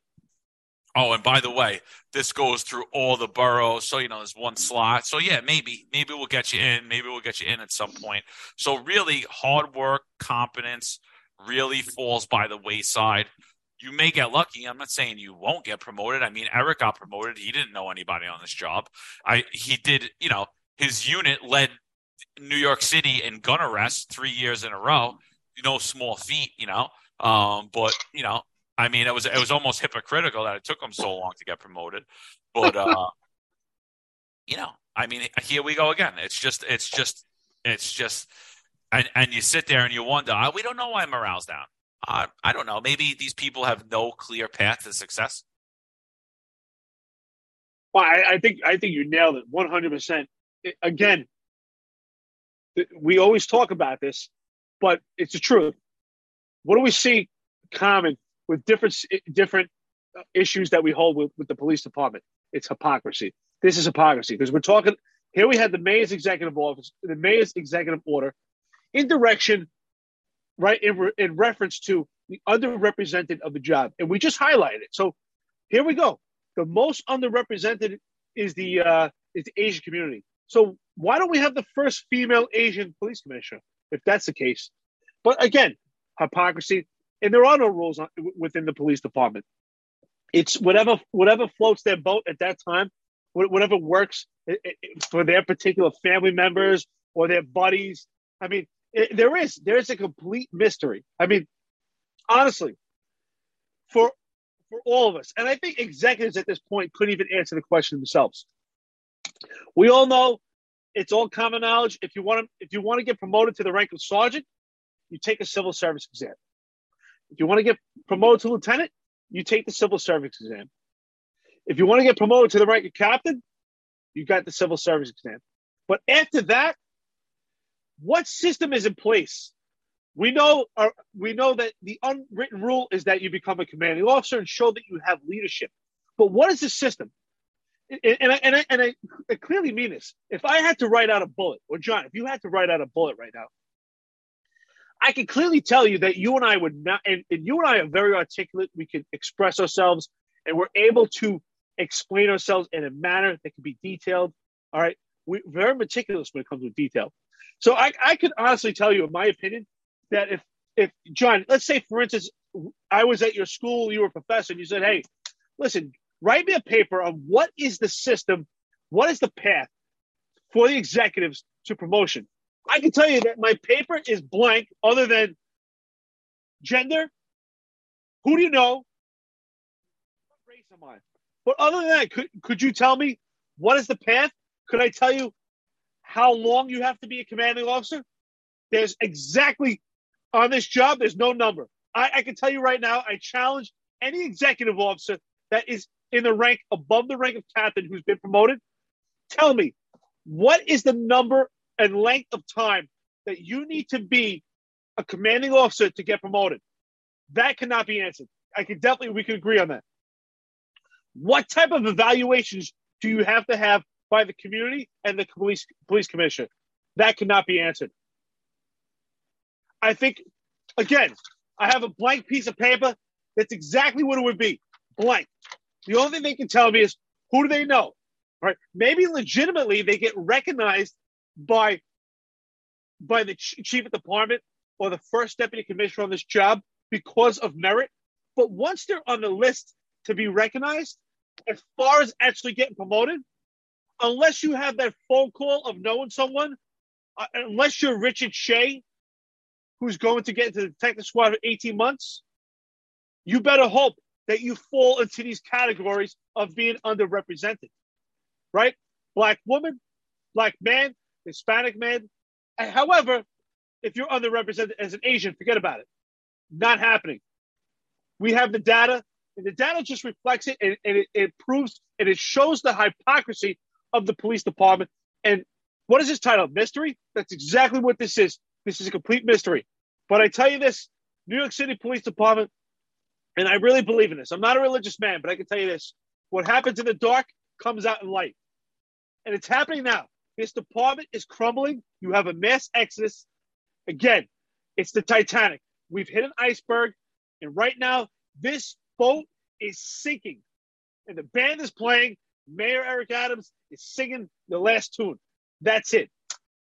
Speaker 2: Oh, and by the way, this goes through all the boroughs, so you know there's one slot. So yeah, maybe maybe we'll get you in. Maybe we'll get you in at some point. So really, hard work, competence really falls by the wayside. You may get lucky. I'm not saying you won't get promoted. I mean, Eric got promoted. He didn't know anybody on this job. I he did. You know, his unit led New York City in gun arrests three years in a row. No small feat, you know. Um, but you know, I mean, it was it was almost hypocritical that it took him so long to get promoted. But uh, you know, I mean, here we go again. It's just it's just it's just and and you sit there and you wonder, oh, we don't know why morale's down. Uh, I don't know. Maybe these people have no clear path to success.
Speaker 1: Well, I, I think I think you nailed it one hundred percent. Again, we always talk about this, but it's the truth. What do we see common with different different issues that we hold with, with the police department? It's hypocrisy. This is hypocrisy because we're talking here. We had the mayor's executive office, the mayor's executive order, in direction, right in, re, in reference to the underrepresented of the job, and we just highlighted it. So here we go. The most underrepresented is the uh, is the Asian community. So why don't we have the first female Asian police commissioner if that's the case? But again, hypocrisy, and there are no rules on, within the police department. It's whatever whatever floats their boat at that time, whatever works for their particular family members or their buddies. I mean, it, there is there is a complete mystery. I mean, honestly, for for all of us, and I think executives at this point couldn't even answer the question themselves. We all know it's all common knowledge. If you want to, if you want to get promoted to the rank of sergeant, you take a civil service exam. If you want to get promoted to lieutenant, you take the civil service exam. If you want to get promoted to the rank of captain, you got the civil service exam. But after that, what system is in place? We know uh, we know that the unwritten rule is that you become a commanding officer and show that you have leadership. But what is the system? And, and, I, and, I, and I, I clearly mean this. If I had to write out a bullet, or John, if you had to write out a bullet right now, I can clearly tell you that you and I would not, and, and you and I are very articulate. We can express ourselves, and we're able to explain ourselves in a manner that can be detailed. All right, we're very meticulous when it comes to detail. So I, I could honestly tell you, in my opinion, that if if John, let's say for instance, I was at your school, you were a professor, and you said, "Hey, listen, write me a paper on what is the system, what is the path for the executives to promotion." I can tell you that my paper is blank, other than gender, who do you know, what race am I? But other than that, could could you tell me what is the path? Could I tell you how long you have to be a commanding officer? There's exactly on this job, there's no number. I, I can tell you right now, I challenge any executive officer that is in the rank above the rank of captain who's been promoted. Tell me, what is the number and length of time that you need to be a commanding officer to get promoted? That cannot be answered. I can definitely, we can agree on that. What type of evaluations do you have to have by the community and the police police commissioner? That cannot be answered. I think, again, I have a blank piece of paper. That's exactly what it would be. Blank. The only thing they can tell me is who do they know? Right? Maybe legitimately they get recognized by by the chief of department or the first deputy commissioner on this job because of merit. But once they're on the list to be recognized, as far as actually getting promoted, unless you have that phone call of knowing someone, uh, unless you're Richard Shea, who's going to get into the detective squad for 18 months, you better hope that you fall into these categories of being underrepresented, right? Black woman, black man, Hispanic man. However, if you're underrepresented as an Asian, forget about it. Not happening. We have the data, and the data just reflects it, and, and it, it proves and it shows the hypocrisy of the police department. And what is this title? Mystery? That's exactly what this is. This is a complete mystery. But I tell you this New York City Police Department, and I really believe in this. I'm not a religious man, but I can tell you this what happens in the dark comes out in light. And it's happening now. This department is crumbling. You have a mass exodus. Again, it's the Titanic. We've hit an iceberg, and right now, this boat is sinking. And the band is playing. Mayor Eric Adams is singing the last tune. That's it.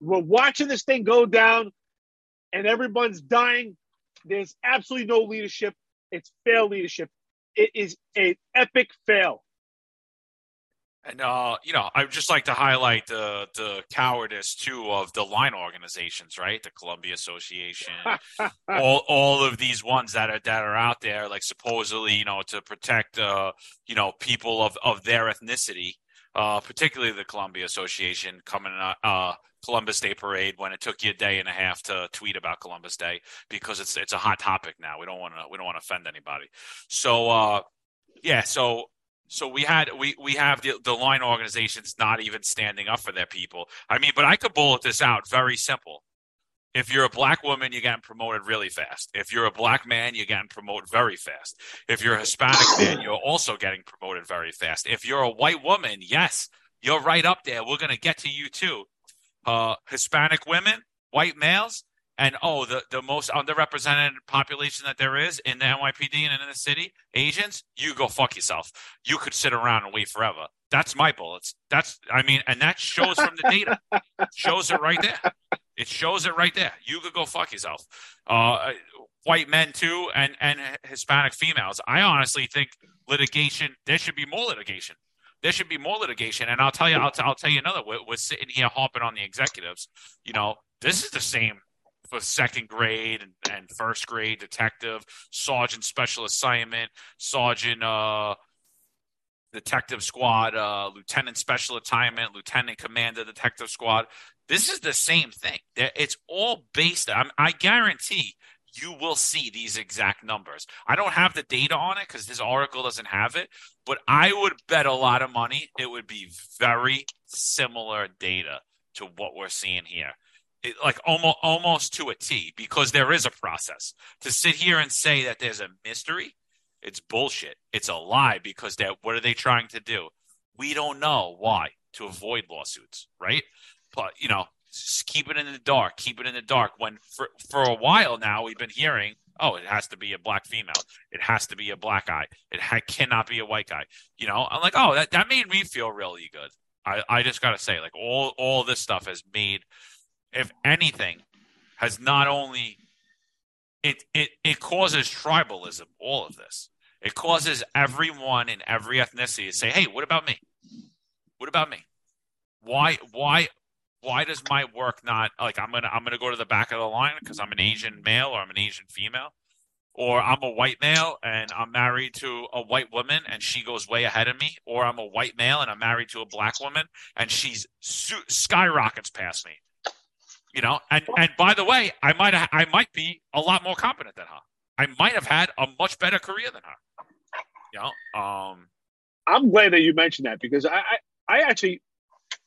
Speaker 1: We're watching this thing go down, and everyone's dying. There's absolutely no leadership. It's failed leadership. It is an epic fail.
Speaker 2: And uh, you know, I'd just like to highlight the the cowardice too of the line organizations, right? The Columbia Association, all all of these ones that are that are out there, like supposedly, you know, to protect uh, you know, people of of their ethnicity. uh, particularly the Columbia Association coming uh, Columbus Day Parade when it took you a day and a half to tweet about Columbus Day because it's it's a hot topic now. We don't want to we don't want to offend anybody. So uh, yeah, so so we had we we have the, the line organizations not even standing up for their people. I mean, but I could bullet this out very simple. If you're a black woman, you're getting promoted really fast. If you're a black man, you're getting promoted very fast. If you're a Hispanic man, you're also getting promoted very fast. If you're a white woman, yes, you're right up there. We're going to get to you too. Uh, Hispanic women, white males, and oh, the, the most underrepresented population that there is in the NYPD and in the city, Asians, you go fuck yourself. You could sit around and wait forever. That's my bullets. That's I mean, and that shows from the data. shows it right there. It shows it right there. You could go fuck yourself. Uh, white men too, and and Hispanic females. I honestly think litigation. There should be more litigation. There should be more litigation. And I'll tell you, I'll, t- I'll tell you another. We're, we're sitting here hopping on the executives. You know, this is the same for second grade and, and first grade detective, sergeant special assignment, sergeant uh, detective squad, uh, lieutenant special assignment, lieutenant commander detective squad. This is the same thing. It's all based. I guarantee you will see these exact numbers. I don't have the data on it because this article doesn't have it, but I would bet a lot of money it would be very similar data to what we're seeing here like almost almost to a T because there is a process. To sit here and say that there's a mystery, it's bullshit. It's a lie because that what are they trying to do? We don't know why to avoid lawsuits, right? But you know, keep it in the dark. Keep it in the dark. When for for a while now we've been hearing, oh, it has to be a black female. It has to be a black guy. It ha- cannot be a white guy. You know, I'm like, oh, that that made me feel really good. I I just gotta say, like all all this stuff has made if anything, has not only it it it causes tribalism. All of this it causes everyone in every ethnicity to say, "Hey, what about me? What about me? Why why why does my work not like I'm gonna I'm gonna go to the back of the line because I'm an Asian male or I'm an Asian female?" or I'm a white male and I'm married to a white woman and she goes way ahead of me, or I'm a white male and I'm married to a black woman and she's su- skyrockets past me. You know, and and by the way, I might I might be a lot more competent than her. I might have had a much better career than her. You know, um,
Speaker 1: I'm glad that you mentioned that because I I, I actually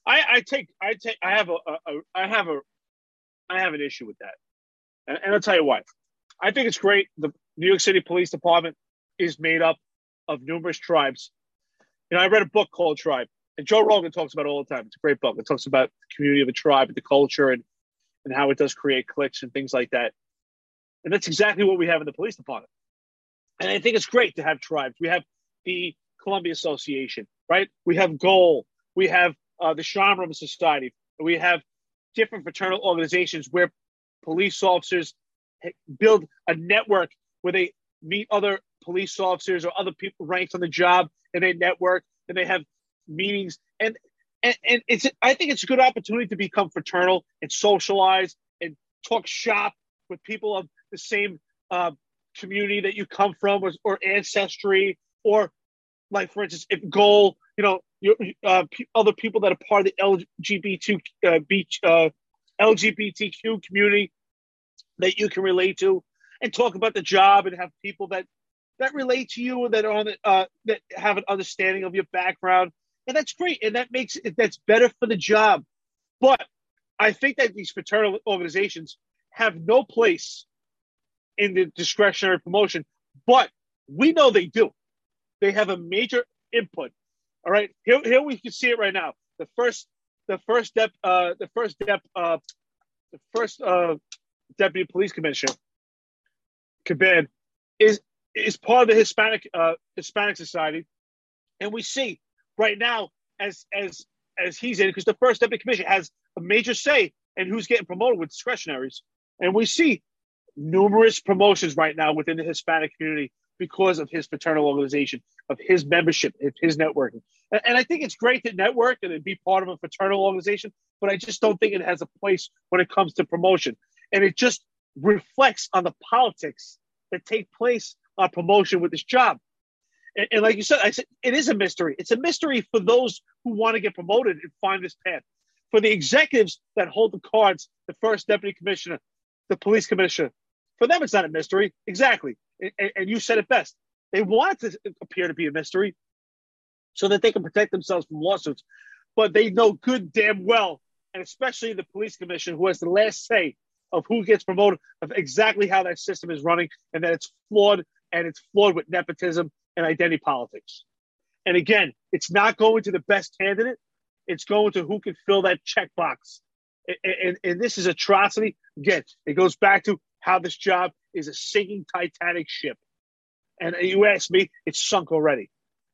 Speaker 1: I, I take I take I have a, a, a I have a I have an issue with that, and, and I'll tell you why. I think it's great. The New York City Police Department is made up of numerous tribes. You know, I read a book called Tribe, and Joe Rogan talks about it all the time. It's a great book. It talks about the community of a tribe, and the culture, and and how it does create clicks and things like that. And that's exactly what we have in the police department. And I think it's great to have tribes. We have the Columbia Association, right? We have Goal. We have uh, the Shomrim Society. We have different fraternal organizations where police officers build a network where they meet other police officers or other people ranked on the job and they network and they have meetings. And and, and it's I think it's a good opportunity to become fraternal and socialize and talk shop with people of the same uh, community that you come from or, or, ancestry or like for instance if goal you know you, uh, other people that are part of the lgbt uh, uh, lgbtq community that you can relate to and talk about the job and have people that that relate to you that are on the, uh, that have an understanding of your background and that's great, and that makes it that's better for the job. But I think that these fraternal organizations have no place in the discretionary promotion, but we know they do. They have a major input. All right, here, here we can see it right now. The first, the first dep, uh, the first dep, uh, the first uh, deputy police commissioner, Caban, is is part of the Hispanic uh, Hispanic Society, and we see right now as as as he's in because the first deputy commissioner has a major say in who's getting promoted with discretionaries, and we see numerous promotions right now within the Hispanic community because of his fraternal organization, of his membership, of his networking. And, and I think it's great to network and be part of a fraternal organization, but I just don't think it has a place when it comes to promotion. And it just reflects on the politics that take place on promotion with this job. And, and like you said, I said it is a mystery. It's a mystery for those who want to get promoted and find this path. For the executives that hold the cards, the first deputy commissioner, the police commissioner, for them it's not a mystery. Exactly. And, and you said it best. They want it to appear to be a mystery so that they can protect themselves from lawsuits. But they know good damn well, and especially the police commission, who has the last say of who gets promoted, of exactly how that system is running, and that it's flawed and it's flawed with nepotism and identity politics. And again, it's not going to the best candidate, it's going to who can fill that checkbox. And, and, and this is atrocity. Again, it goes back to how this job is a sinking Titanic ship. And you ask me, it's sunk already.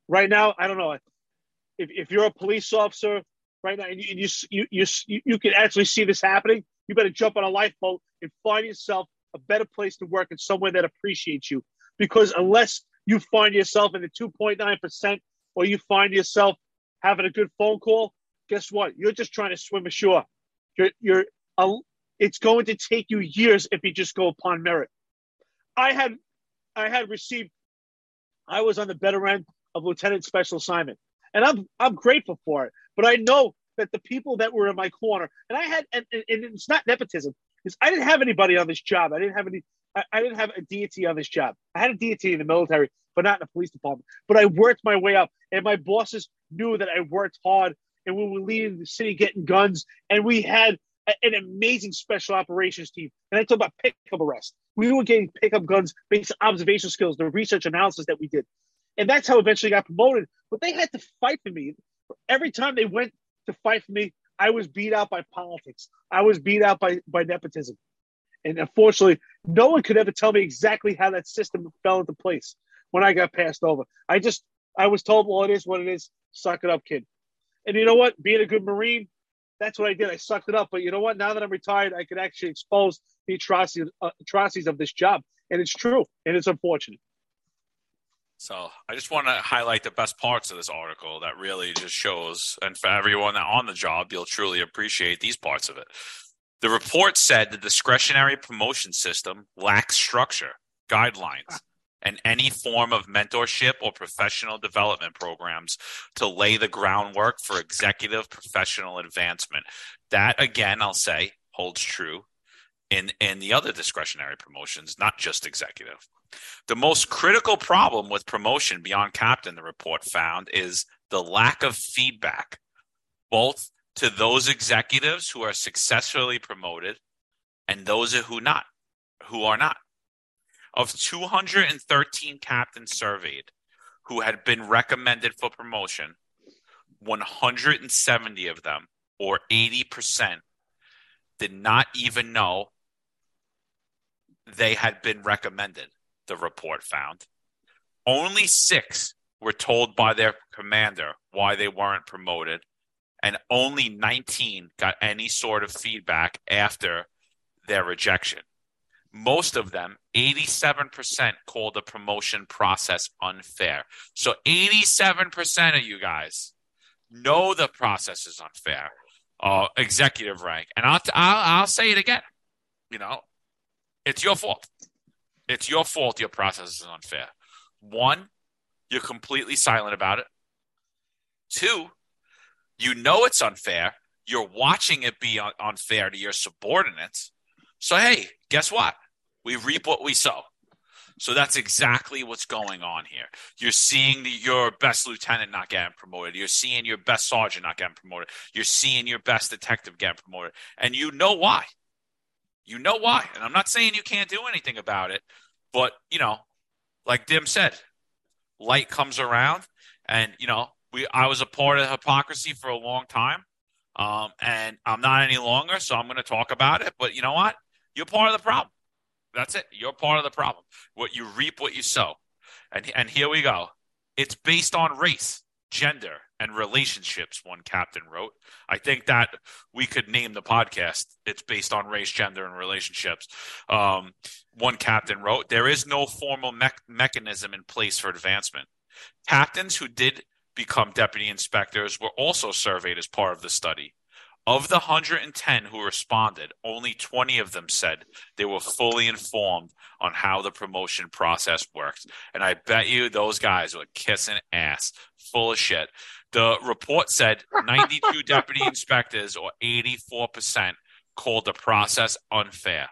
Speaker 1: Right now, I don't know. If, if you're a police officer right now and you, you, you, you, you can actually see this happening, you better jump on a lifeboat and find yourself a better place to work and somewhere that appreciates you. Because unless you find yourself in the 2.9% or you find yourself having a good phone call, guess what? You're just trying to swim ashore. You're, you're, it's going to take you years if you just go upon merit. I had, I had received, I was on the better end of lieutenant special assignment, and I'm, I'm grateful for it. But I know that the people that were in my corner, and I had, and, and it's not nepotism, because I didn't have anybody on this job. I didn't have any, I, I, didn't have a deity on this job. I had a deity in the military, but not in the police department. But I worked my way up, and my bosses knew that I worked hard, and we were leading the city getting guns, and we had an amazing special operations team. And I talk about pickup arrests. We were getting pickup guns based on observation skills, the research analysis that we did. And that's how eventually got promoted. But they had to fight for me. Every time they went to fight for me, I was beat out by politics. I was beat out by, by nepotism. And unfortunately, no one could ever tell me exactly how that system fell into place when I got passed over. I just, I was told, well, it is what it is. Suck it up, kid. And you know what? Being a good Marine, that's what I did. I sucked it up. But you know what? Now that I'm retired, I could actually expose the atrocities, uh, atrocities of this job. And it's true. And it's unfortunate.
Speaker 2: So I just want to highlight the best parts of this article that really just shows, and for everyone on the job, you'll truly appreciate these parts of it. The report said the discretionary promotion system lacks structure, guidelines, and any form of mentorship or professional development programs to lay the groundwork for executive professional advancement. That, again, I'll say holds true in, in the other discretionary promotions, not just executive. The most critical problem with promotion beyond captain, the report found, is the lack of feedback, both to those executives who are successfully promoted and those who not who are not. Of 213 captains surveyed who had been recommended for promotion, 170 of them, or 80%, did not even know they had been recommended the report found. Only six were told by their commander why they weren't promoted, and only 19 got any sort of feedback after their rejection. Most of them, 87%, called the promotion process unfair. So 87% of you guys know the process is unfair. Uh, executive rank, and I'll, I'll I'll say it again. You know, it's your fault. It's your fault your process is unfair. One, you're completely silent about it. Two, you know it's unfair. You're watching it be un- unfair to your subordinates. So, hey, guess what? We reap what we sow. So that's exactly what's going on here. You're seeing the, your best lieutenant not getting promoted. You're seeing your best sergeant not getting promoted. You're seeing your best detective getting promoted. And you know why. You know why. And I'm not saying you can't do anything about it, but, you know, like Dim said, light comes around and, you know, we I was a part of hypocrisy for a long time. Um, and I'm not any longer, so I'm going to talk about it. But you know what? You're part of the problem. That's it. You're part of the problem. What you reap, what you sow. And and here we go. It's based on race, gender, and relationships, one captain wrote. I think that we could name the podcast. It's based on race, gender, and relationships. Um, one captain wrote, There is no formal me- mechanism in place for advancement. Captains who did become deputy inspectors were also surveyed as part of the study. Of the 110 who responded, only 20 of them said they were fully informed on how the promotion process worked. And I bet you those guys were kissing ass, full of shit. The report said 92 deputy inspectors, or 84%, called the process unfair.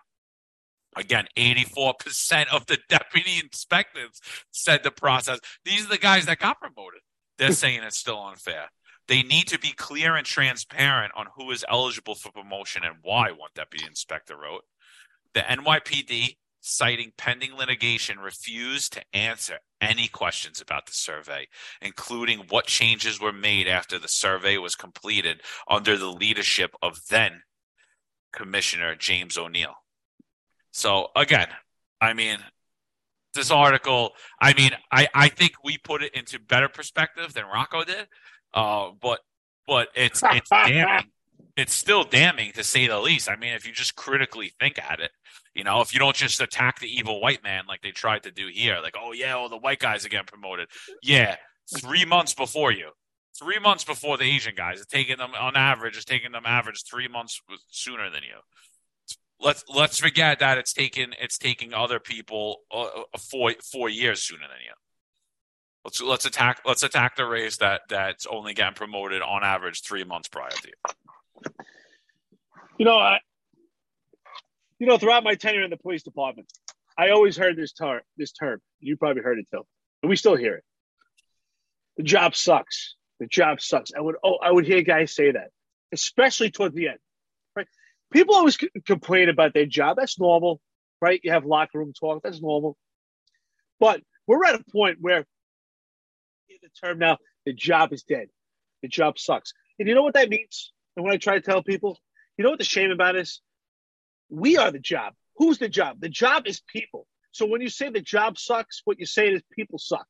Speaker 2: Again, 84% of the deputy inspectors said the process. These are the guys that got promoted. They're saying it's still unfair. They need to be clear and transparent on who is eligible for promotion and why, won't that be inspector wrote. The NYPD, citing pending litigation, refused to answer any questions about the survey, including what changes were made after the survey was completed under the leadership of then Commissioner James O'Neill. So, again, I mean, this article, I mean, I, I think we put it into better perspective than Rocco did. Uh, but but it's it's damning. It's still damning to say the least. I mean, if you just critically think at it, you know, if you don't just attack the evil white man like they tried to do here, like, oh yeah, all the white guys are getting promoted. Yeah, three months before you, three months before the Asian guys, it's taking them on average, it's taking them average three months sooner than you. Let's let's forget that it's taken it's taking other people uh, uh four four years sooner than you. Let's let's attack let's attack the race that that's only getting promoted on average three months prior to you.
Speaker 1: You know, I, you know, throughout my tenure in the police department, I always heard this term. This term, you probably heard it too, and we still hear it. The job sucks. The job sucks. I would oh, I would hear guys say that, especially toward the end. People always c- complain about their job. That's normal, right? You have locker room talk. That's normal. But we're at a point where the term now, the job is dead. The job sucks. And you know what that means? And when I try to tell people, you know what the shame about is? We are the job. Who's the job? The job is people. So when you say the job sucks, what you're saying is people suck.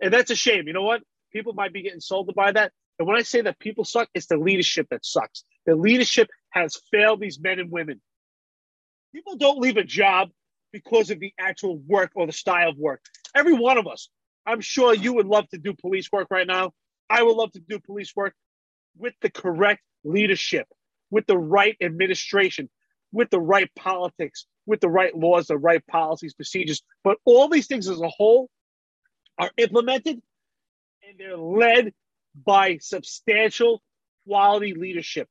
Speaker 1: And that's a shame. You know what? People might be getting insulted by that. And when I say that people suck, it's the leadership that sucks. The leadership has failed these men and women. People don't leave a job because of the actual work or the style of work. Every one of us, I'm sure you would love to do police work right now. I would love to do police work with the correct leadership, with the right administration, with the right politics, with the right laws, the right policies, procedures. But all these things as a whole are implemented and they're led by substantial quality leadership.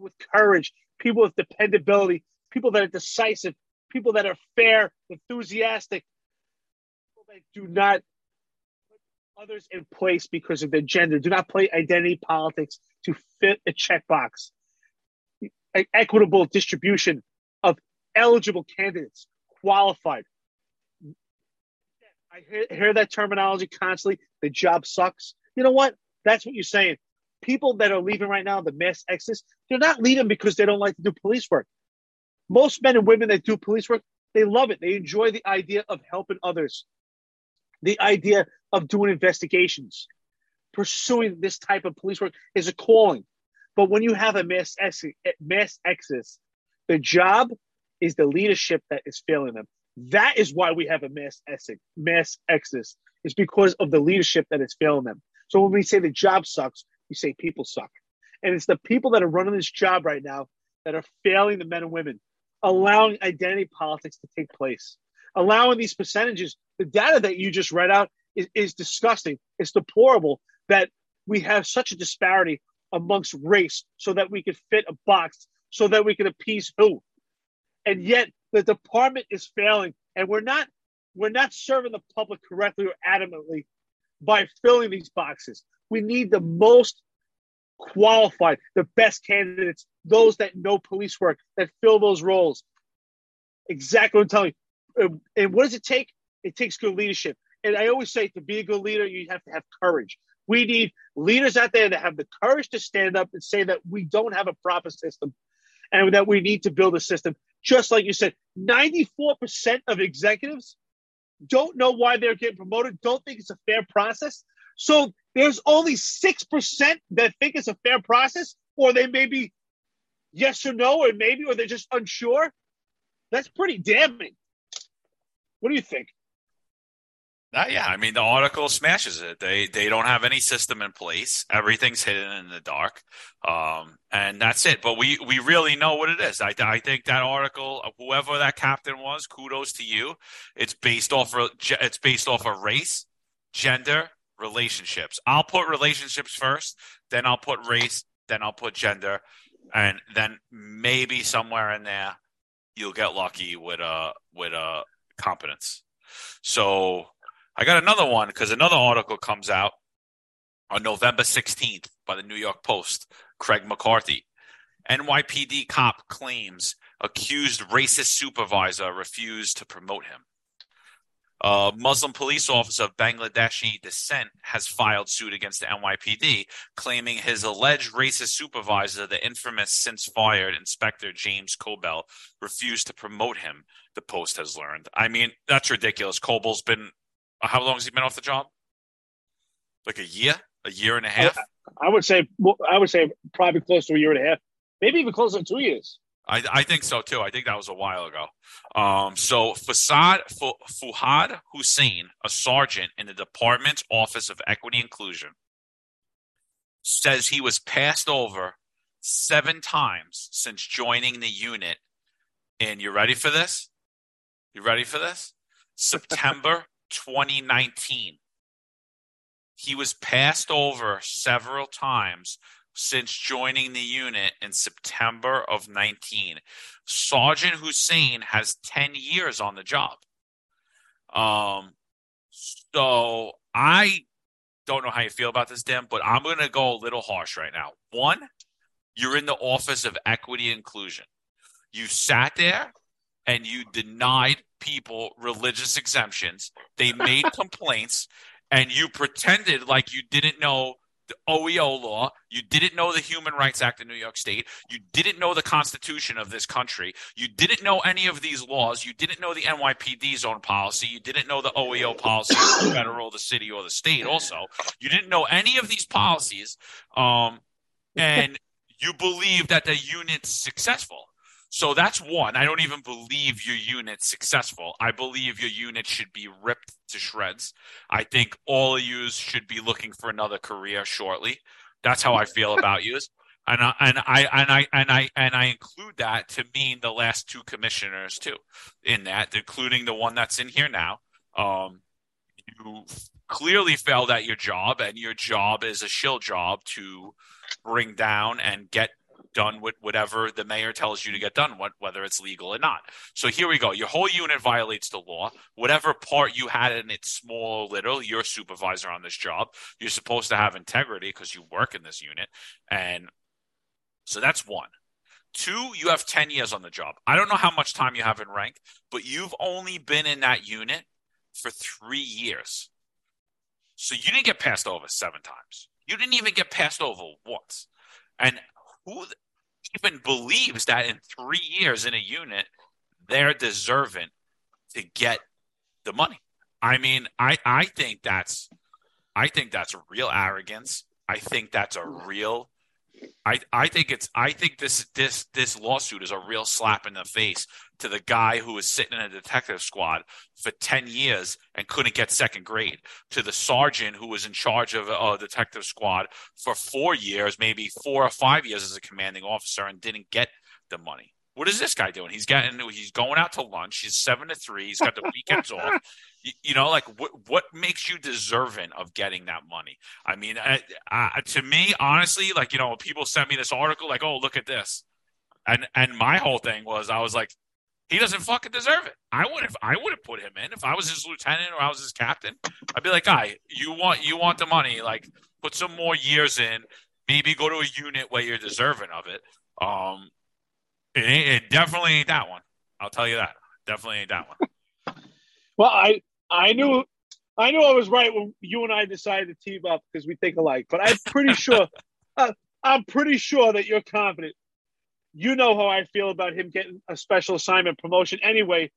Speaker 1: With courage, people with dependability, people that are decisive, people that are fair, enthusiastic, people that do not others in place because of their gender. Do not play identity politics to fit a checkbox. Equitable distribution of eligible candidates, qualified. I hear, hear that terminology constantly. The job sucks. You know what? That's what you're saying. People that are leaving right now, the mass exodus, they're not leaving because they don't like to do police work. Most men and women that do police work, they love it. They enjoy the idea of helping others the idea of doing investigations, pursuing this type of police work is a calling. But when you have a mass, ex- mass exodus, the job is the leadership that is failing them. That is why we have a mass, ex- mass exodus. It's because of the leadership that is failing them. So when we say the job sucks, we say people suck. And it's the people that are running this job right now that are failing the men and women, allowing identity politics to take place allowing these percentages, the data that you just read out is, is disgusting. It's deplorable that we have such a disparity amongst race so that we could fit a box, so that we can appease who. And yet the department is failing, and we're not we're not serving the public correctly or adamantly by filling these boxes. We need the most qualified, the best candidates, those that know police work, that fill those roles. Exactly what I'm telling you. And what does it take? It takes good leadership. And I always say to be a good leader, you have to have courage. We need leaders out there that have the courage to stand up and say that we don't have a proper system and that we need to build a system. Just like you said, 94% of executives don't know why they're getting promoted, don't think it's a fair process. So there's only 6% that think it's a fair process, or they may be yes or no, or maybe, or they're just unsure. That's pretty damning. What do you think?
Speaker 2: Uh, yeah, I mean the article smashes it. They they don't have any system in place. Everything's hidden in the dark, um, and that's it. But we we really know what it is. I I think that article, whoever that captain was, kudos to you. It's based off it's based off of race, gender, relationships. I'll put relationships first, then I'll put race, then I'll put gender, and then maybe somewhere in there you'll get lucky with a uh, with a uh, competence. So I got another one because another article comes out on November 16th by the New York Post. Craig McCarthy. NYPD cop claims accused racist supervisor refused to promote him. A Muslim police officer of Bangladeshi descent has filed suit against the NYPD, claiming his alleged racist supervisor, the infamous since fired Inspector James Kobel, refused to promote him, the Post has learned. I mean, that's ridiculous. Kobel's been how long has he been off the job? Like a year, a year and a half.
Speaker 1: I, I would say, I would say probably close to a year and a half, maybe even closer to two years.
Speaker 2: I, I think so too. I think that was a while ago. Um, so Fasad Fuhad Hussein, a sergeant in the department's Office of Equity Inclusion, says he was passed over seven times since joining the unit. And you ready for this? You ready for this? September 2019. He was passed over several times since joining the unit in September of 19. Sergeant Hussein has 10 years on the job. Um, so I don't know how you feel about this, Dan, but I'm going to go a little harsh right now. One, you're in the Office of Equity Inclusion. You sat there and you denied people religious exemptions. They made complaints, and you pretended like you didn't know the OEO law. You didn't know the Human Rights Act of New York State. You didn't know the Constitution of this country. You didn't know any of these laws. You didn't know the NYPD's own policy. You didn't know the OEO policy of the federal, the city, or the state. Also, you didn't know any of these policies, um, and you believe that the unit's successful. So that's one. I don't even believe your unit's successful. I believe your unit should be ripped to shreds. I think all of you should be looking for another career shortly. That's how I feel about you. And I, and I and I and I and I include that to mean the last two commissioners too, in that, including the one that's in here now. Um, you clearly failed at your job, and your job is a shill job to bring down and get done with whatever the mayor tells you to get done, whether it's legal or not. So here we go. Your whole unit violates the law. Whatever part you had in it, small or little, you're supervisor on this job. You're supposed to have integrity because you work in this unit. And so that's one. Two, you have 10 years on the job. I don't know how much time you have in rank, but you've only been in that unit for three years. So you didn't get passed over seven times. You didn't even get passed over once. And who even believes that in three years in a unit they're deserving to get the money? I mean, I I think that's I think that's real arrogance. I think that's a real I, I think it's I think this this this lawsuit is a real slap in the face to the guy who was sitting in a detective squad for 10 years and couldn't get second grade to the sergeant who was in charge of a, detective squad for 4 years maybe 4 or 5 years as a commanding officer and didn't get the money what is this guy doing? He's getting he's going out to lunch. He's seven to three. He's got the weekends off. You, you, know, like what what makes you deserving of getting that money? I mean, I, I, to me, honestly, like you know, people sent me this article, like, oh, look at this, and and my whole thing was, I was like, he doesn't fucking deserve it. I would have I would have put him in if I was his lieutenant or I was his captain. I'd be like, guy, you want you want the money, like put some more years in. Maybe go to a unit where you're deserving of it. Um, it, it definitely ain't that one. I'll tell you that. Definitely ain't that one.
Speaker 1: well, I I knew I knew I was right when you and I decided to team up because we think alike. But I'm pretty sure uh, I'm pretty sure that you're confident. You know how I feel about him getting a special assignment promotion anyway,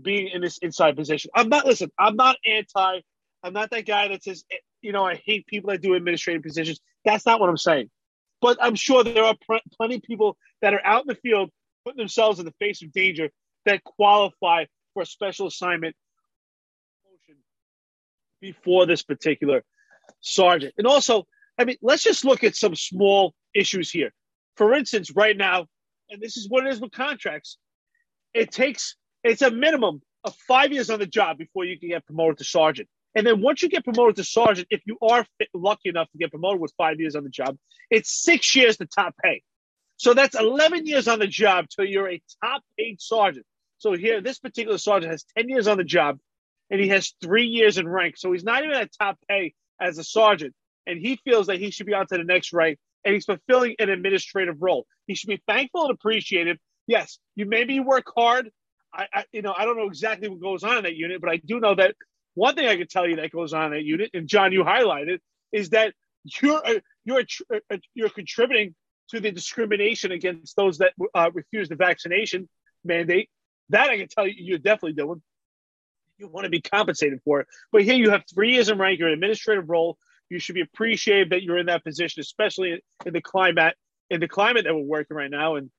Speaker 1: being in this inside position. I'm not listen. I'm not anti. I'm not that guy that says you know I hate people that do administrative positions. That's not what I'm saying. But I'm sure there are pr- plenty of people that are out in the field putting themselves in the face of danger that qualify for a special assignment before this particular sergeant. And also, I mean, let's just look at some small issues here. For instance, right now, and this is what it is with contracts, it takes it's a minimum of five years on the job before you can get promoted to sergeant. And then once you get promoted to sergeant, if you are fit, lucky enough to get promoted with five years on the job, it's six years to top pay. So that's 11 years on the job till you're a top paid sergeant. So here, this particular sergeant has 10 years on the job and he has three years in rank. So he's not even at top pay as a sergeant. And he feels that he should be on to the next rank and he's fulfilling an administrative role. He should be thankful and appreciative. Yes, you maybe work hard. I, I, you know, I don't know exactly what goes on in that unit, but I do know that one thing I can tell you that goes on in that unit, and John, you highlighted, is that you're you're you're contributing to the discrimination against those that uh, refuse the vaccination mandate. That I can tell you, you're definitely doing. You want to be compensated for it, but here you have three years in rank, you're an administrative role. You should be appreciated that you're in that position, especially in the climate in the climate that we're working right now, and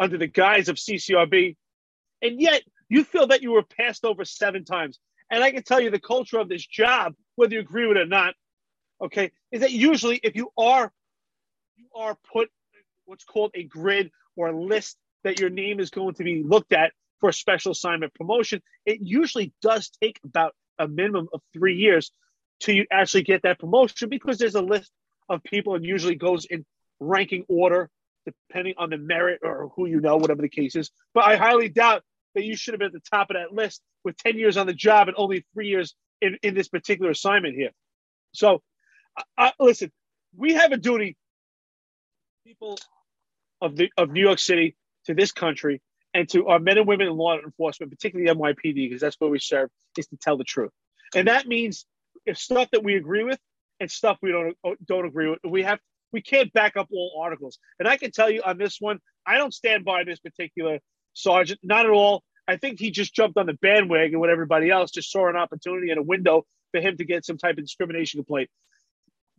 Speaker 1: under the guise of CCRB. And yet, you feel that you were passed over seven times. And I can tell you the culture of this job, whether you agree with it or not, okay, is that usually if you are you are put what's called a grid or a list that your name is going to be looked at for a special assignment promotion, it usually does take about a minimum of three years to you actually get that promotion because there's a list of people and usually goes in ranking order depending on the merit or who you know, whatever the case is. But I highly doubt that you should have been at the top of that list with 10 years on the job and only three years in, in this particular assignment here. So, listen, we have a duty, people of the of New York City, to this country, and to our men and women in law enforcement, particularly NYPD, because that's where we serve, is to tell the truth. And that means if stuff that we agree with and stuff we don't uh, don't agree with, we have we can't back up all articles. And I can tell you on this one, I don't stand by this particular sergeant, not at all. I think he just jumped on the bandwagon with everybody else, just saw an opportunity and a window for him to get some type of discrimination complaint.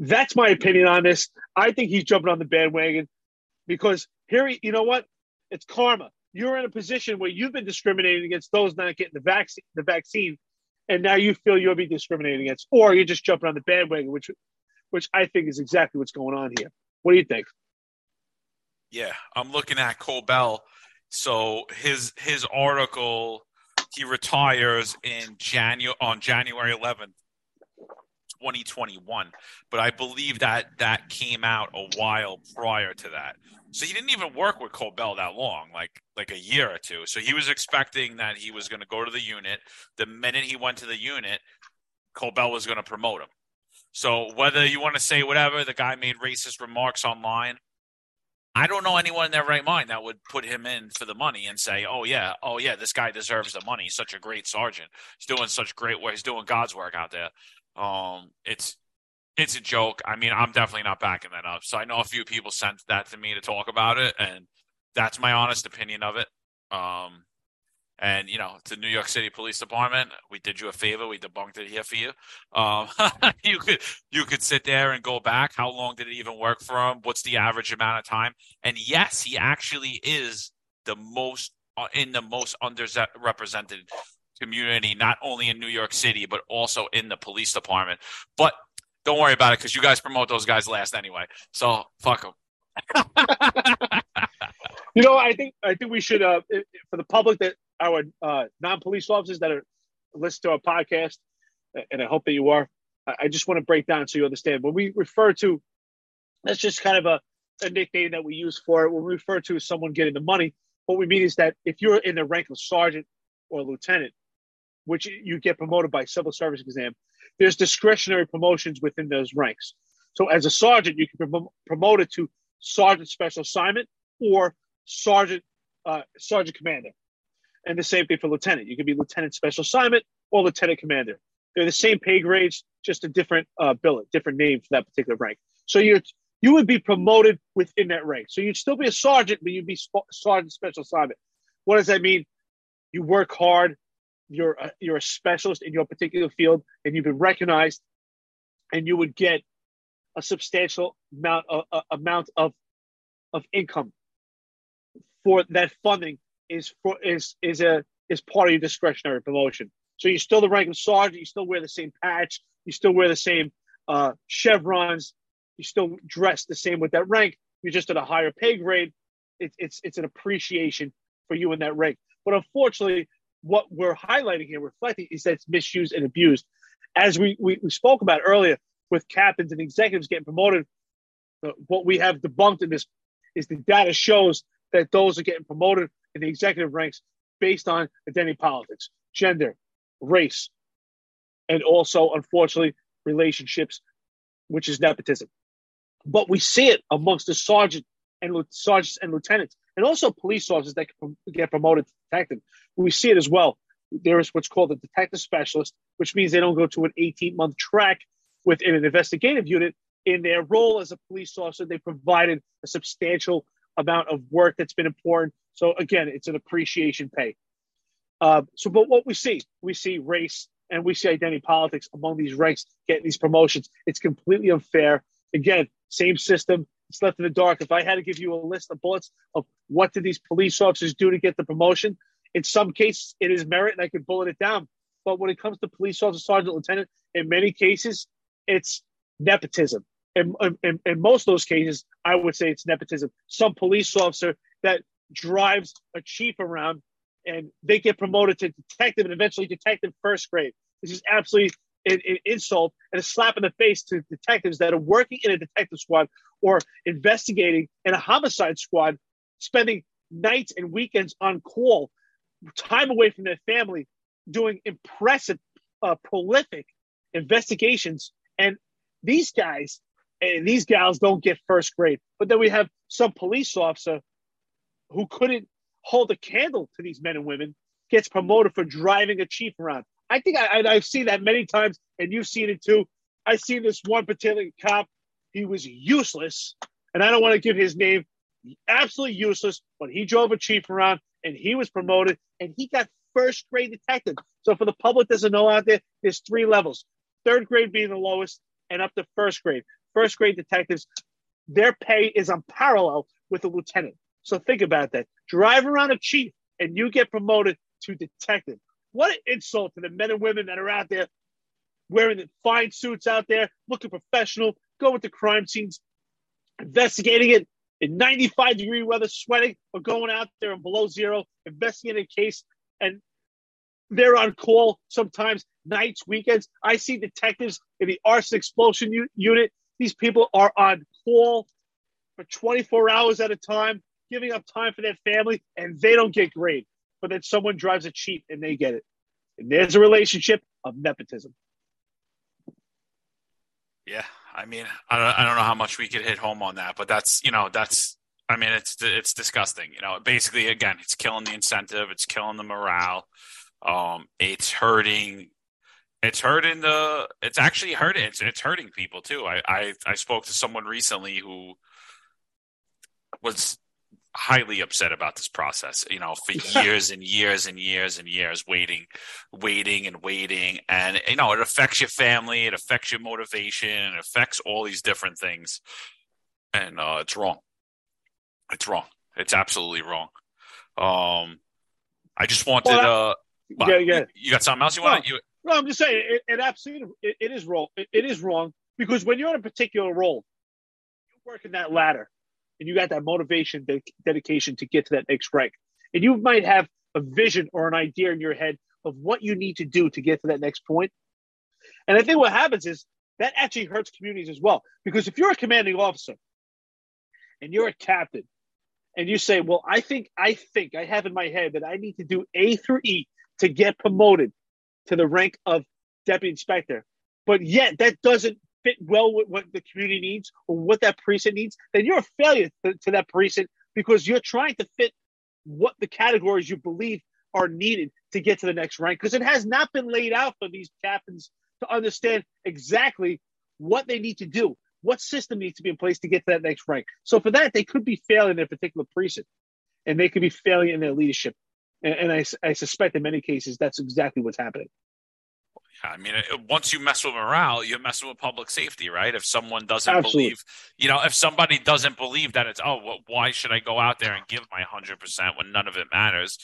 Speaker 1: That's my opinion on this. I think he's jumping on the bandwagon because here, he, you know what? It's karma. You're in a position where you've been discriminating against those not getting the vaccine, the vaccine, and now you feel you'll be discriminated against, or you're just jumping on the bandwagon, which which I think is exactly what's going on here. What do you think?
Speaker 2: Yeah, I'm looking at Kobel. So his his article, he retires in January on January 11th, 2021. But I believe that that came out a while prior to that. So he didn't even work with Kobel that long, like like a year or two. So he was expecting that he was going to go to the unit. The minute he went to the unit, Kobel was going to promote him. So whether you want to say whatever, the guy made racist remarks online. I don't know anyone in their right mind that would put him in for the money and say, "Oh yeah, oh yeah, this guy deserves the money. He's such a great sergeant. He's doing such great work. He's doing God's work out there." Um, it's it's a joke. I mean, I'm definitely not backing that up. So I know a few people sent that to me to talk about it, and that's my honest opinion of it. Um, and you know, to New York City Police Department, we did you a favor. We debunked it here for you. Um, you could you could sit there and go back. How long did it even work for him? What's the average amount of time? And yes, he actually is the most uh, in the most underrepresented community, not only in New York City but also in the police department. But don't worry about it because you guys promote those guys last anyway. So fuck them.
Speaker 1: you know, I think I think we should uh, for the public that our uh, non-police officers that are listening to our podcast, and I hope that you are. I just want to break down so you understand. When we refer to, that's just kind of a, a nickname that we use for it. When we refer to someone getting the money, what we mean is that if you're in the rank of sergeant or lieutenant, which you get promoted by civil service exam, there's discretionary promotions within those ranks. So as a sergeant, you can be promoted to sergeant special assignment or sergeant uh, sergeant commander. And the same thing for lieutenant. You can be lieutenant special assignment or lieutenant commander. They're the same pay grades, just a different uh, billet, different name for that particular rank. So you you would be promoted within that rank. So you'd still be a sergeant, but you'd be sp- sergeant special assignment. What does that mean? You work hard. You're a, you're a specialist in your particular field, and you've been recognized, and you would get a substantial amount of, uh, amount of of income for that funding is for is is a is part of your discretionary promotion. So you're still the rank of sergeant, you still wear the same patch, You still wear the same uh, chevrons. You still dress the same with that rank. You're just at a higher pay grade. It, it's it's an appreciation for you in that rank. But unfortunately, what we're highlighting here, reflecting, is that it's misused and abused. As we, we, we spoke about earlier with captains and executives getting promoted, what we have debunked in this is the data shows that those are getting promoted in the executive ranks based on identity politics, gender, race, and also, unfortunately, relationships, which is nepotism. But we see it amongst the sergeant and sergeants and lieutenants, and also police officers that get promoted to detective. We see it as well. There is what's called a detective specialist, which means they don't go to an 18 month track within an investigative unit. In their role as a police officer, they provided a substantial amount of work that's been important. So again, it's an appreciation pay. Uh, so, but what we see, we see race and we see identity politics among these ranks getting these promotions. It's completely unfair. Again, same system. It's left in the dark. If I had to give you a list of bullets of what did these police officers do to get the promotion, in some cases it is merit, and I could bullet it down. But when it comes to police officer, sergeant, lieutenant, in many cases, it's nepotism. In, in, in most of those cases, I would say it's nepotism. Some police officer that drives a chief around and they get promoted to detective and eventually detective first grade. This is absolutely an, an, insult and a slap in the face to detectives that are working in a detective squad or investigating in a homicide squad, spending nights and weekends on call, time away from their family, doing impressive, uh, prolific investigations. And these guys and these gals don't get first grade. But then we have some police officer who couldn't hold a candle to these men and women gets promoted for driving a chief around. I think I, I, have seen that many times, and you've seen it too. I see this one particular cop. He was useless, and I don't want to give his name. Absolutely useless, but he drove a chief around, and he was promoted, and he got first grade detective. So for the public doesn't know out there, there's three levels: third grade being the lowest, and up to first grade first grade detectives, their pay is on parallel with a lieutenant. So think about that. Drive around a chief and you get promoted to detective. What an insult to the men and women that are out there wearing the fine suits out there, looking professional, going to crime scenes, investigating it in 95 degree weather, sweating, or going out there in below zero, investigating a case, and they're on call sometimes nights, weekends. I see detectives in the arson explosion u- unit these people are on call for 24 hours at a time, giving up time for their family, and they don't get grade. But then someone drives a cheap and they get it. And there's a relationship of nepotism.
Speaker 2: Yeah, I mean, I don't, I don't know how much we could hit home on that, but that's you know that's I mean it's it's disgusting. You know, basically again, it's killing the incentive, it's killing the morale, um, it's hurting it's hurting the. It's actually hurting. It's it's hurting people too. I I I spoke to someone recently who was highly upset about this process. You know, for years and years and years and years, waiting, waiting and waiting, and you know, it affects your family. It affects your motivation. It affects all these different things, and uh, it's wrong. It's wrong. It's absolutely wrong. Um, I just wanted.
Speaker 1: Well,
Speaker 2: uh,
Speaker 1: yeah, yeah.
Speaker 2: You, you, got something else you want? No. You,
Speaker 1: no, I'm just saying it, it absolutely it, it is wrong. It, it is wrong because when you're in a particular role, you're working that ladder, and you got that motivation, de- dedication to get to that next rank, and you might have a vision or an idea in your head of what you need to do to get to that next point. And I think what happens is that actually hurts communities as well because if you're a commanding officer and you're a captain and you say, "Well, I think I think I have in my head that I need to do A through E to get promoted to the rank of deputy inspector, but yet that doesn't fit well with what the community needs or what that precinct needs, then you're a failure to, to that precinct because you're trying to fit what the categories you believe are needed to get to the next rank because it has not been laid out for these captains to understand exactly what they need to do, what system needs to be in place to get to that next rank. So for that, they could be failing in a particular precinct and they could be failing in their leadership. And, and I, I suspect in many cases that's exactly what's happening.
Speaker 2: I mean, once you mess with morale, you're messing with public safety, right? If someone doesn't
Speaker 1: Absolutely.
Speaker 2: believe, you know, if somebody doesn't believe that it's, oh, well, why should I go out there and give my 100% when none of it matters?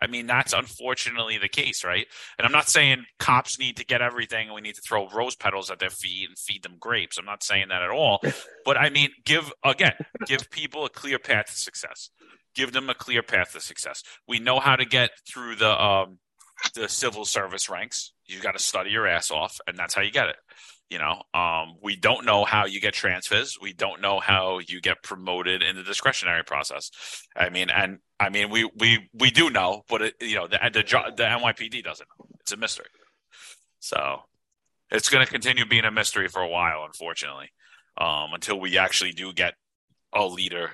Speaker 2: I mean, that's unfortunately the case, right? And I'm not saying cops need to get everything and we need to throw rose petals at their feet and feed them grapes. I'm not saying that at all. But I mean, give, again, give people a clear path to success. Give them a clear path to success. We know how to get through the, um, the civil service ranks. You got to study your ass off, and that's how you get it. You know, um, we don't know how you get transfers. We don't know how you get promoted in the discretionary process. I mean, and I mean, we we we do know, but it, you know, the the, the NYPD doesn't know. It's a mystery. So it's going to continue being a mystery for a while, unfortunately, um, until we actually do get a leader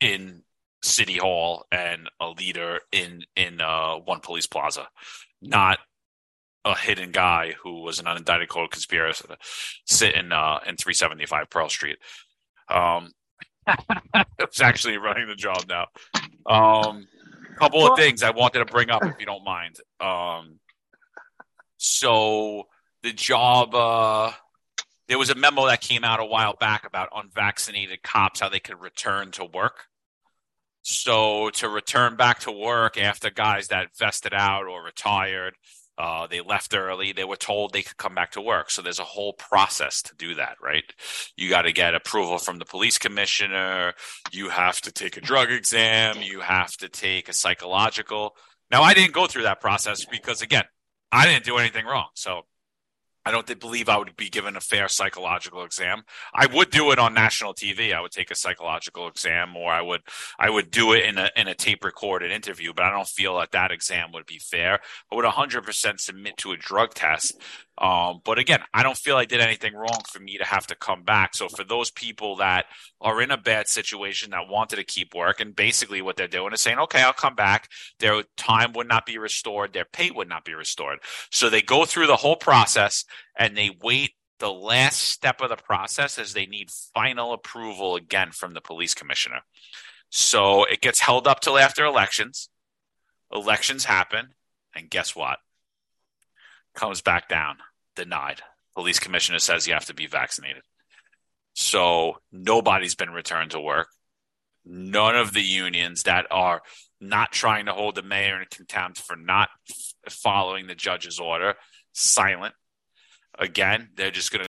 Speaker 2: in City Hall and a leader in in uh, One Police Plaza, not a hidden guy who was an unindicted co-conspirator sitting uh, in 375 Pearl Street. Um, it's actually running the job now. Um, couple of things I wanted to bring up, if you don't mind. Um, so the job, uh, there was a memo that came out a while back about unvaccinated cops how they could return to work. So to return back to work after guys that vested out or retired uh, they left early. They were told they could come back to work. So there's a whole process to do that, right? You got to get approval from the police commissioner. You have to take a drug exam. You have to take a psychological. Now, I didn't go through that process because, again, I didn't do anything wrong. So I don't believe I would be given a fair psychological exam. I would do it on national TV. I would take a psychological exam, or I would I would do it in a in a tape recorded interview. But I don't feel that that exam would be fair. I would 100% submit to a drug test. Um, but again, I don't feel I did anything wrong for me to have to come back. So for those people that are in a bad situation that wanted to keep work, and basically what they're doing is saying, okay, I'll come back. Their time would not be restored. Their pay would not be restored. So they go through the whole process and they wait the last step of the process as they need final approval again from the police commissioner. So it gets held up till after elections. Elections happen, and guess what? Comes back down, denied. Police commissioner says you have to be vaccinated. So nobody's been returned to work. None of the unions that are not trying to hold the mayor in contempt for not following the judge's order silent again, they're just going